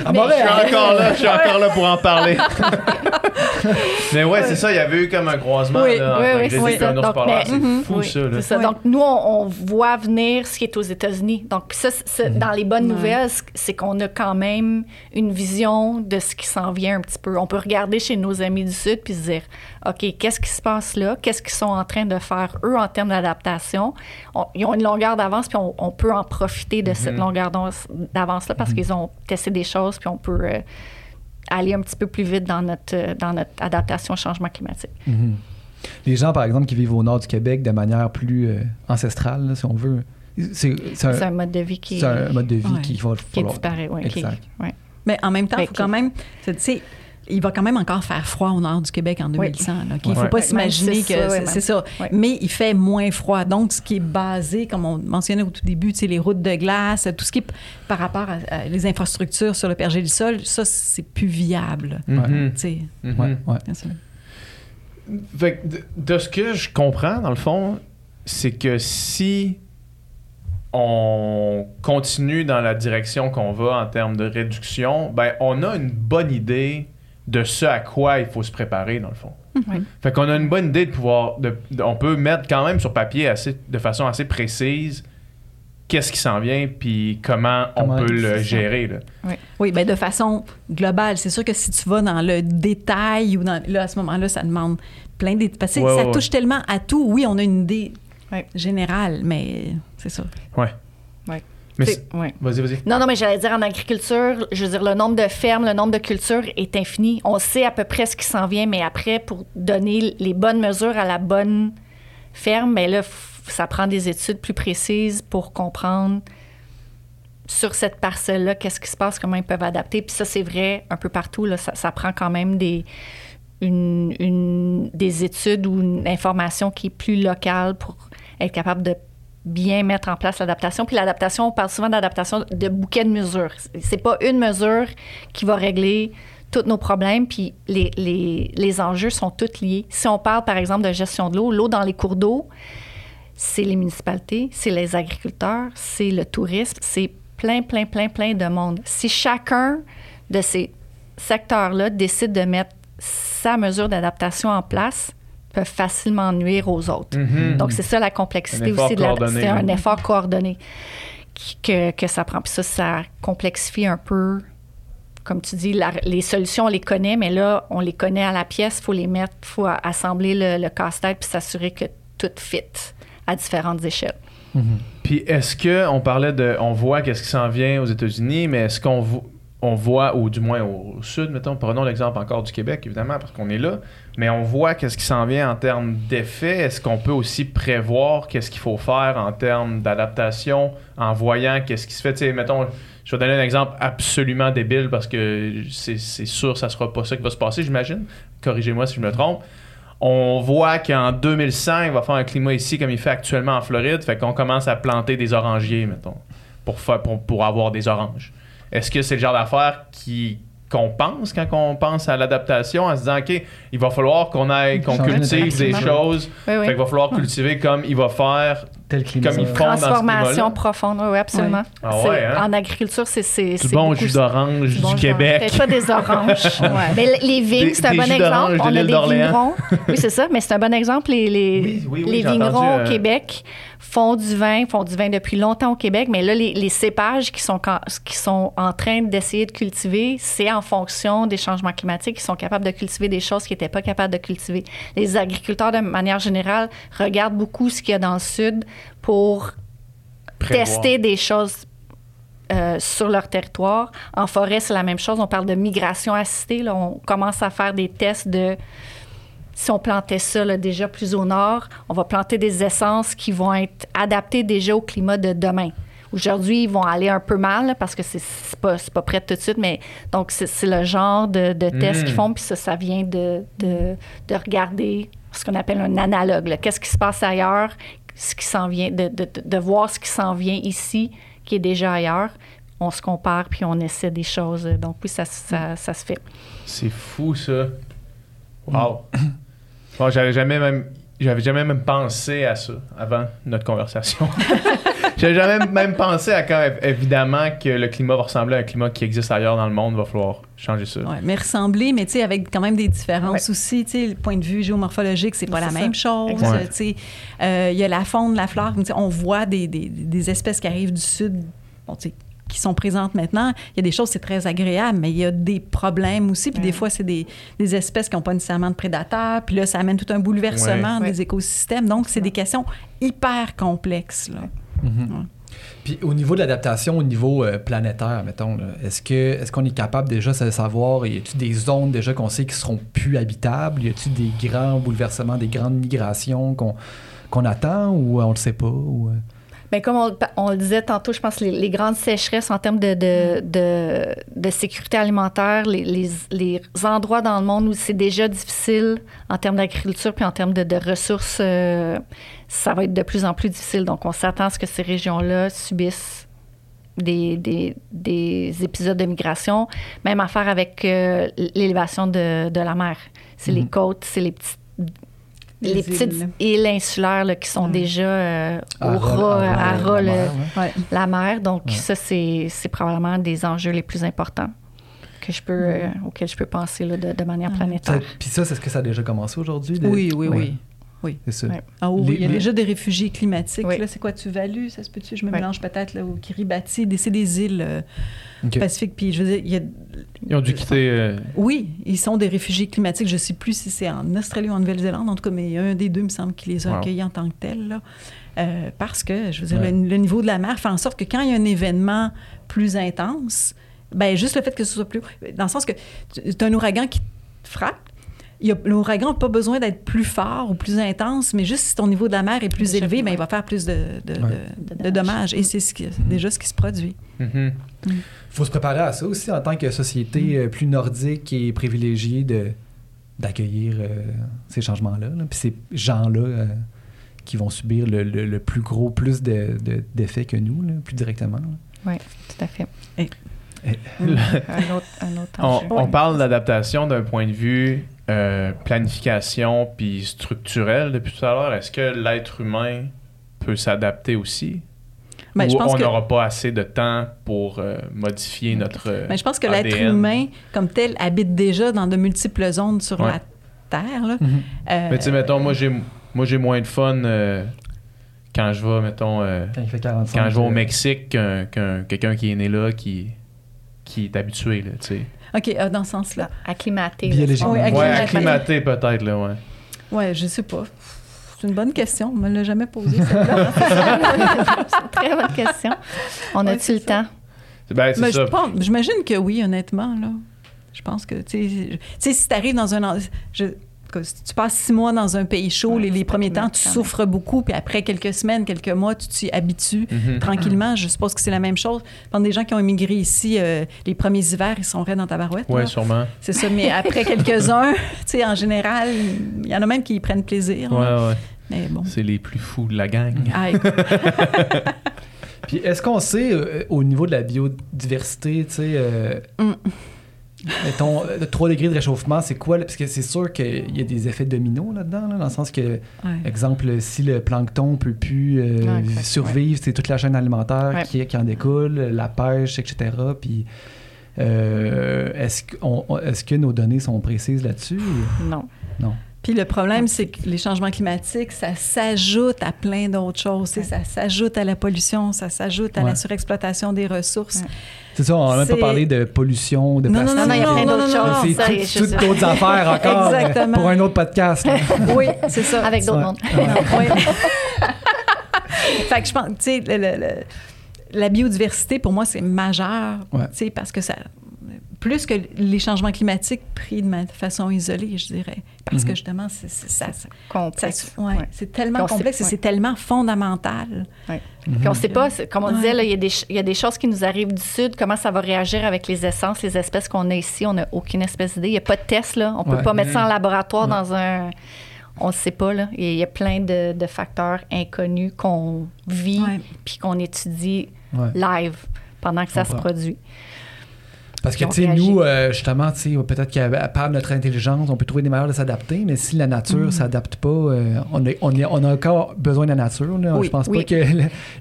À Je Montréal! suis encore là, je suis encore là pour en parler. mais ouais, c'est ça, il y avait eu comme un croisement Oui, là, entre oui, oui, grizzly c'est et ça. un ours Donc, polaire. mais- C'est Mhm. fou Oui, ça. Là. c'est ça. Donc, nous, on, on voit venir ce qui est aux États-Unis. Donc, ça, c'est- dans les bonnes nouvelles, c'est- qu'on a quand même une vision de ce qui s'en vient un petit peu. On peut regarder chez nos amis du Sud puis se dire, OK, qu'est-ce qui se passe là? Qu'est-ce qu'ils sont en train de faire, eux, en termes d'adaptation? On- ils ont une longueur d'avance, puis on, on peut en profiter de cette longueur d'avance- d'avance-là parce qu'ils ont testé des choses, puis on peut euh, aller un petit peu plus vite dans notre, euh, dans notre adaptation au changement climatique. Mhm. Les gens, par exemple, qui vivent au nord du Québec de manière plus euh, ancestrale, là, si on veut, c'est c'est C'est un un, mode de vie qui, c'est un mode de vie Ouais. qui va qui falloir- disparaît. Ouais, qui- Exact. ouais. Mais en même temps, il faut quand même. Tu sais, il va quand même encore faire froid au nord du Québec en 2100. là, OK? Il ne faut Ouais. pas s'imaginer que c'est ça, c'est ouais, c'est ça. Ouais. Mais il fait moins froid. Donc, ce qui est basé, comme on mentionnait au tout début, les routes de glace, tout ce qui est par rapport à, à les infrastructures sur le pergélisol, ça, c'est plus viable. Fait que de, de ce que je comprends, dans le fond, c'est que si on continue dans la direction qu'on va en termes de réduction, ben on a une bonne idée de ce à quoi il faut se préparer, dans le fond. Oui. Fait qu'on a une bonne idée de pouvoir... de- de- on peut mettre quand même sur papier assez, de façon assez précise qu'est-ce qui s'en vient, puis comment, Comment on peut le gérer. Là. Oui, bien, de façon globale. C'est sûr que si tu vas dans le détail ou dans. Là, à ce moment-là, ça demande plein de. Parce que Ouais, ça ouais, touche tellement à tout. Oui, on a une idée Ouais. générale, mais c'est ça. Ouais. Mais ouais. Vas-y, vas-y. Non, non, mais j'allais dire en agriculture, je veux dire, le nombre de fermes, le nombre de cultures est infini. On sait à peu près ce qui s'en vient, mais après, pour donner les bonnes mesures à la bonne ferme, mais là, f- ça prend des études plus précises pour comprendre sur cette parcelle-là, qu'est-ce qui se passe, comment ils peuvent adapter. Puis ça, c'est vrai un peu partout. Là, ça, ça prend quand même des, une, une- des études ou une information qui est plus locale pour être capable de bien mettre en place l'adaptation. Puis l'adaptation, on parle souvent d'adaptation de bouquet de mesures. C'est pas une mesure qui va régler tous nos problèmes, puis les, les, les enjeux sont tous liés. Si on parle, par exemple, de gestion de l'eau, l'eau dans les cours d'eau, c'est les municipalités, c'est les agriculteurs, c'est le tourisme, c'est plein, plein, plein, plein de monde. Si chacun de ces secteurs-là décide de mettre sa mesure d'adaptation en place, peuvent facilement nuire aux autres. Mhm. Donc, c'est ça la complexité aussi de la. coordonné, C'est un effort coordonné qui- que, que ça prend. Puis ça, ça complexifie un peu. Comme tu dis, la- les solutions, on les connaît, mais là, on les connaît à la pièce. Il faut les mettre, il faut assembler le, le casse-tête puis s'assurer que tout fit à différentes échelles. Puis est-ce que on parlait de on voit qu'est-ce qui s'en vient aux États-Unis, mais est-ce qu'on vo- on voit ou du moins au sud mettons, prenons l'exemple encore du Québec évidemment parce qu'on est là, mais on voit qu'est-ce qui s'en vient en termes d'effets, est-ce qu'on peut aussi prévoir qu'est-ce qu'il faut faire en termes d'adaptation en voyant qu'est-ce qui se fait, tu sais mettons je vais donner un exemple absolument débile parce que c'est sûr ça sera pas ça qui va se passer, j'imagine. Corrigez-moi si je me trompe. On voit qu'en 2100, il va faire un climat ici comme il fait actuellement en Floride. Fait qu'on commence à planter des orangiers, mettons, pour, faire, pour, pour avoir des oranges. Est-ce que c'est le genre d'affaire qui qu'on pense quand on pense à l'adaptation, en se disant, OK, il va falloir qu'on aille, qu'on cultive des choses. Oui, oui. Fait qu'il va falloir cultiver comme il va faire. Tel. Comme ils font dans ce Transformation profonde, oui, absolument. Ah ouais, hein? En agriculture, c'est c'est Du bon beaucoup jus d'orange Du bon. Québec. Peut-être pas des oranges. Mais les vignes, c'est un des bon jus exemple. On a des vignerons. Oui, c'est ça, mais c'est un bon exemple. Les, les, Oui, oui, oui, les vignerons entendu, au euh, Québec font du vin, font du vin depuis longtemps au Québec, mais là, les, les cépages qui sont, quand- qui sont en train d'essayer de cultiver, c'est en fonction des changements climatiques. Ils sont capables de cultiver des choses qu'ils n'étaient pas capables de cultiver. Les agriculteurs, de manière générale, regardent beaucoup ce qu'il y a dans le sud pour Prévoir. tester des choses euh, sur leur territoire. En forêt, c'est la même chose. On parle de migration assistée. Là. On commence à faire des tests de si on plantait ça là, déjà plus au nord, on va planter des essences qui vont être adaptées déjà au climat de demain. Aujourd'hui, ils vont aller un peu mal là, parce que c'est pas, pas prêt tout de suite, mais donc c'est le genre de, de tests Mm. qu'ils font, puis ça, ça vient de, de, de regarder ce qu'on appelle un analogue. Qu'est-ce qui se passe ailleurs, ce qui s'en vient, de, de, de- de voir ce qui s'en vient ici, qui est déjà ailleurs. On se compare, puis on essaie des choses. Donc oui, ça, ça, ça se fait. C'est fou ça. Wow. Bon, j'avais jamais même j'avais jamais même pensé à ça avant notre conversation. j'avais jamais même pensé à quand évidemment que le climat va ressembler à un climat qui existe ailleurs dans le monde, va falloir changer ça. Ouais, mais ressembler, mais tu sais, avec quand même des différences aussi. Tu sais, le point de vue géomorphologique, c'est pas la même chose. Exact. Tu sais, Euh, il y a la faune, la flore. tu sais, On voit des, des- des espèces qui arrivent du sud, bon, tu sais, qui sont présentes maintenant. Il y a des choses, c'est très agréable, mais il y a des problèmes aussi. Puis Ouais. des fois, c'est des, des espèces qui n'ont pas nécessairement de prédateurs. Puis là, ça amène tout un bouleversement Ouais. des écosystèmes. Donc, c'est des questions hyper complexes. Là. Mhm. Puis au niveau de l'adaptation, au niveau euh, planétaire, mettons, là, est-ce que est-ce qu'on est capable déjà de savoir, y a-t-il des zones déjà qu'on sait qui seront plus habitables, y a-t-il des grands bouleversements, des grandes migrations qu'on qu'on attend ou euh, on le sait pas ou, euh? Bien, comme on, on le disait tantôt, je pense que les, les grandes sécheresses en termes de, de, de, de sécurité alimentaire, les, les, les endroits dans le monde où c'est déjà difficile en termes d'agriculture puis en termes de, de ressources, euh, ça va être de plus en plus difficile. Donc, on s'attend à ce que ces régions-là subissent des, des, des épisodes de migration. Même affaire avec euh, l'élévation de, de la mer. C'est les Mhm. côtes, c'est les petites Les petites îles insulaires là, qui sont déjà euh, À au ras- à ras à de ras la ouais. La mer. Donc, Ouais. ça, c'est c'est probablement des enjeux les plus importants que je peux, euh, auxquels je peux penser là, de, de manière planétaire. Puis ça, c'est ce que ça a déjà commencé aujourd'hui? de- Oui, oui, oui. Oui. C'est ça. Ouais. Ah oui, Les- il y a déjà des réfugiés climatiques. Oui. Là, c'est quoi Tuvalu, ça se peut-tu? Je me Oui. mélange peut-être là, au Kiribati. C'est des îles euh, Ok. Pacifiques. Puis je veux dire, il y a... Ils ont dû quitter. euh, Oui, ils sont des réfugiés climatiques. Je ne sais plus si c'est en Australie ou en Nouvelle-Zélande, en tout cas, mais il y a un des deux, me semble, qui les a Wow. accueillis en tant que tels. là. Euh, parce que, je veux dire, Ouais. le, le niveau de la mer fait en sorte que quand il y a un événement plus intense, ben juste le fait que ce soit plus... Dans le sens que tu as un ouragan qui te frappe, L'ouragan n'a pas besoin d'être plus fort ou plus intense, mais juste si ton niveau de la mer est plus Déjà, élevé, ben, il va faire plus de, de, Ouais. de- De de dommages. Et c'est ce qui- déjà ce qui se produit. mhm. faut se préparer à ça aussi en tant que société euh, plus nordique et privilégiée de d'accueillir euh, ces changements-là. là. Puis ces gens-là euh, qui vont subir le, le- le plus gros plus de- de- d'effets que nous, là, plus directement. Oui, tout à fait. Et- Et- un autre, un autre on parle d'adaptation d'un point de vue euh, planification puis structurel depuis tout à l'heure. Est-ce que l'être humain peut s'adapter aussi? Ben, Ou je pense on que- n'aura pas assez de temps pour euh, modifier notre euh, Mais je pense que l'être humain, comme tel, habite déjà dans de multiples zones sur Ouais. la Terre. Là. Mhm. Euh, Mais tu sais, mettons, moi j'ai moi j'ai moins de fun euh, quand je vais, mettons, euh, Quand il fait 45. quand je vais au Mexique qu'un, qu'un- quelqu'un qui est né là qui, qui est habitué, là, tu sais. OK, euh, dans ce sens-là. Acclimaté. Biologiquement. Oui, Ouais, Acclimaté. acclimaté peut-être, là, ouais. Ouais, je sais pas. C'est une bonne question. On me l'a jamais posée, celle-là. C'est une très bonne question. On Ouais, a-tu le ça. temps? Ben, c'est Mais ça. je pense- J'imagine que oui, honnêtement. Là. Je pense que, tu sais, si tu arrives dans un... je- si tu passes six mois dans un pays chaud, Ouais, les, premiers temps, tu souffres beaucoup, puis après quelques semaines, quelques mois, tu t'y habitues Mhm. tranquillement. Je suppose que c'est la même chose. Pendant des gens qui ont immigré ici, euh, les premiers hivers, ils sont raides dans ta barouette. Là. sûrement. C'est ça, mais après quelques-uns, tu sais, en général, il y en a même qui y prennent plaisir. Ouais. Mais bon. C'est les plus fous de la gang. Ah, Puis est-ce qu'on sait, euh, au niveau de la biodiversité, tu sais, euh, Mm. Mettons, euh, 3 degrés de réchauffement, c'est quoi? Parce que c'est sûr qu'il y a des effets dominos là-dedans, là, dans le sens que, ouais. exemple, si le plancton peut plus euh, Ouais, exact, survivre, c'est toute la chaîne alimentaire qui, qui en découle, la pêche, etc. Puis euh, est-ce, qu'on- on- est-ce que nos données sont précises là-dessus? ou- Non. Puis le problème, c'est que les changements climatiques, ça s'ajoute à plein d'autres choses. Ça s'ajoute à la pollution, ça s'ajoute à Ouais. la surexploitation des ressources. Ouais. C'est ça, on n'a même pas parlé de pollution, de Non, non, plastique. Non, non, il y a plein non, d'autres non, non, choses. C'est toutes d'autres affaires encore euh, Exactement. pour un autre podcast. Oui, c'est ça. Avec d'autres mondes. Oui. fait que je pense, tu sais, la biodiversité, pour moi, c'est majeur, Ouais. tu sais, parce que ça... Plus que les changements climatiques pris de ma- façon isolée, je dirais. Parce que Mhm. justement, c'est c'est- ça, ça- Complexe. ouais, Ouais. c'est tellement On sait- complexe et ouais. c'est tellement fondamental. Puis on sait pas, c'est- comme on Ouais. disait, là, il y, a des ch- il y a des choses qui nous arrivent du Sud, comment ça va réagir avec les essences, les espèces qu'on a ici? On n'a aucune espèce d'idée. Il n'y a pas de test, là. On peut Ouais. pas mettre ça en Mhm. laboratoire Ouais. dans un... On ne sait pas, là. Il y a- plein de, de facteurs inconnus qu'on vit Ouais. puis qu'on étudie Ouais. live pendant que ça se produit. Parce que, tu sais, nous, euh, justement, tu sais, peut-être qu'à part notre intelligence, on peut trouver des manières de s'adapter, mais si la nature Mm. s'adapte pas, euh, on, est- on, est- on a encore besoin de la nature. Là. Oui, Je pense oui. pas que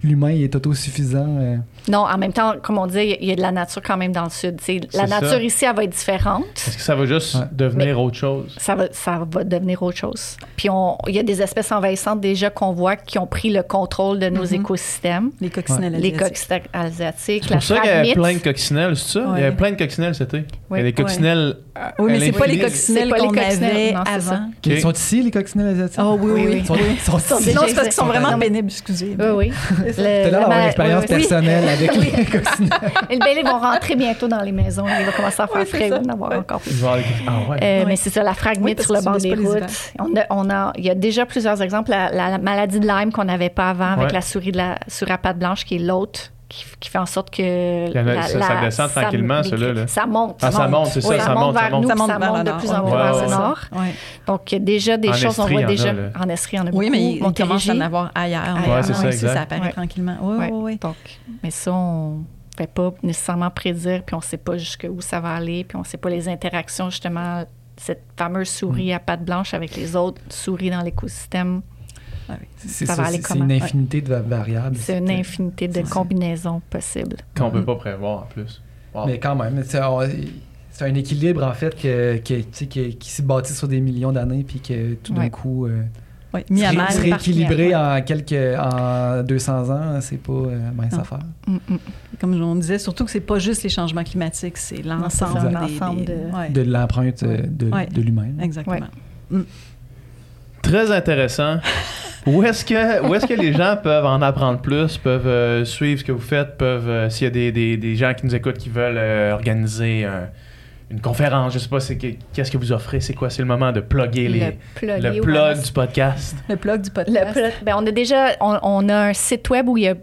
l'humain est autosuffisant. euh. Non, en même temps, comme on dit, il y a de la nature quand même dans le Sud. La ça. nature ici, elle va être différente. Est-ce que ça va juste Ouais. devenir autre chose? ça va, ça va devenir autre chose. Puis on- il y a des espèces envahissantes déjà qu'on voit qui ont pris le contrôle de nos Mhm. écosystèmes. Les coccinelles Les asiatiques. coccinelles asiatiques, C'est pour ça qu'il y phragmite. plein de coccinelles, c'est ça? Il y avait plein de coccinelles cet été. Oui. Il y a des coccinelles. à- Oui, mais c'est pas les coccinelles C'est pas les qu'on avait non, avant. Ils sont ici, les coccinelles asiatiques? Oh oui, oui, Oui. Ils sont, ils sont Sont ici. déjà- Non, c'est parce qu'ils sont vraiment pénibles, excusez. Oui, oui. L'air la d'avoir une expérience oui, oui. personnelle avec les coccinelles. Et le bel, ils vont rentrer bientôt dans les maisons. Il va commencer à faire frais. Il avoir encore plus. Ah. Euh. Mais c'est ça, la fragmite sur le bord tu des routes. On a, il y a déjà plusieurs exemples. La, la maladie de Lyme qu'on n'avait pas avant avec la souris de la souris à pattes blanches qui est l'autre. Qui, qui fait en sorte que. ça- ça descend tranquillement, cela, là. Ça monte. Ah, ça monte, c'est ça, Oui, ça monte, ça vers monte. nous, Ça monte ça monte de plus en plus vers le nord. Donc, il y a déjà des En choses, on voit déjà. là. En Estrie, en a Oui, mais il commence à en avoir ailleurs. Ouais, c'est ça. Ça apparaît Ouais. tranquillement. Oui, oui, oui. Donc, mais ça, on ne fait pas nécessairement prédire, puis on ne sait pas jusqu'où ça va aller, puis on ne sait pas les interactions, justement, cette fameuse souris Mm. à pattes blanches avec les autres souris dans l'écosystème. C'est Ça c'est- une infinité de va- variables. C'est une infinité de combinaisons possibles. Qu'on peut pas prévoir en plus. Wow. Mais quand même, c'est un équilibre en fait que, que, tu sais, que- qui s'est bâti sur des millions d'années puis que tout d'un Ouais. coup euh, Oui, mis à se, mal. se rééquilibrer en quelques en 200 ans, c'est pas euh, mince Non. affaire. Mm, mm. Comme on disait, surtout que c'est pas juste les changements climatiques, c'est l'ensemble des... des- de- ouais, De l'empreinte euh, de, Ouais. de l'humain. Exactement. Très intéressant. Où est-ce que, où est-ce que les gens peuvent en apprendre plus, peuvent euh, suivre ce que vous faites, peuvent, euh, s'il y a des, des, des gens qui nous écoutent qui veulent euh, organiser un- une conférence, je sais pas, c'est que- qu'est-ce que vous offrez, c'est quoi, c'est le moment de plugger les, Le plug. le plug du podcast? Le plug du Le podcast. plug- ben, on a déjà on, on a un site web où il y a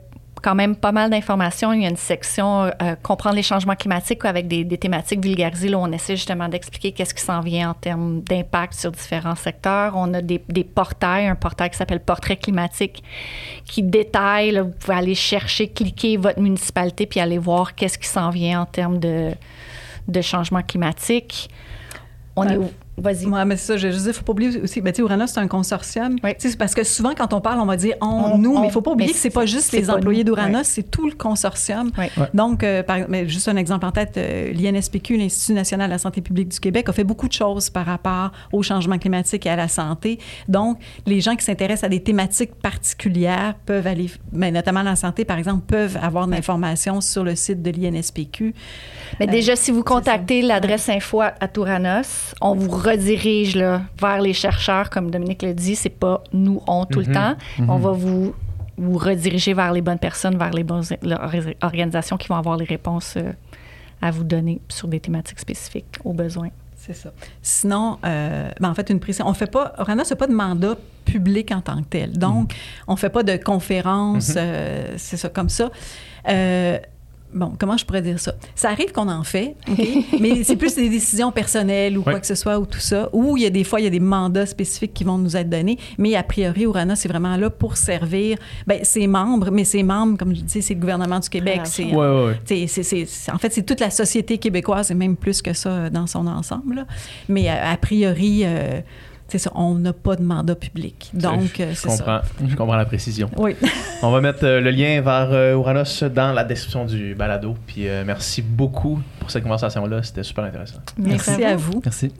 quand même pas mal d'informations. Il y a une section euh, comprendre les changements climatiques avec des, des thématiques vulgarisées. Là, où on essaie justement d'expliquer qu'est-ce qui s'en vient en termes d'impact sur différents secteurs. On a des, des portails, un portail qui s'appelle Portrait climatique qui détaille. là, vous pouvez aller chercher, cliquer votre municipalité puis aller voir qu'est-ce qui s'en vient en termes de, de changement climatique. On Ouais. est? Vas-y. Ouais, mais c'est ça, je veux dire, faut pas oublier aussi, ben, tu sais, Uranus, c'est un consortium. Oui. Tu sais, c'est parce que souvent, quand on parle, on va dire on, On- nous, on- mais il faut pas oublier mais que c'est pas juste les pas employés d'Uranus, c'est tout le consortium. Oui. Donc, euh, par, mais juste un exemple en tête, euh, l'INSPQ, l'Institut national de la santé publique du Québec, a fait beaucoup de choses par rapport au changement climatique et à la santé. Donc, les gens qui s'intéressent à des thématiques particulières peuvent aller, mais notamment la santé, par exemple, peuvent avoir de l'information sur le site de l'INSPQ. Mais Euh, déjà, si vous contactez l'adresse info à Touranos, on vous redirige là, vers les chercheurs, comme Dominique le dit. C'est pas nous, on tout Mhm. le temps. Mhm. On va vous, vous rediriger vers les bonnes personnes, vers les bonnes or- organisations qui vont avoir les réponses euh, à vous donner sur des thématiques spécifiques aux besoins. C'est ça. Sinon, euh, ben, en fait, une précision. On fait pas. Uranus n'a pas de mandat public en tant que tel. Donc, on fait pas de conférences, euh, c'est ça, comme ça. Euh, Bon, comment je pourrais dire ça? Ça arrive qu'on en fait, mais c'est plus des décisions personnelles ou quoi que ce soit ou tout ça. Ou il y a des fois, il y a des mandats spécifiques qui vont nous être donnés. Mais a priori, Uranus, c'est vraiment là pour servir ben, ses membres. Mais ses membres, comme je dis, c'est le gouvernement du Québec. C'est Ouais, ouais, ouais. c'est- c'est- c'est- c'est- en fait, c'est toute la société québécoise et même plus que ça euh, dans son ensemble. là. Mais a, a priori, euh, c'est ça, on n'a pas de mandat public. Donc, je, euh, je c'est ça. comprends, je comprends la précision. Oui. On va mettre euh, le lien vers euh, Uranus dans la description du balado. Puis euh, merci beaucoup pour cette conversation-là, c'était super intéressant. Merci à vous. Merci.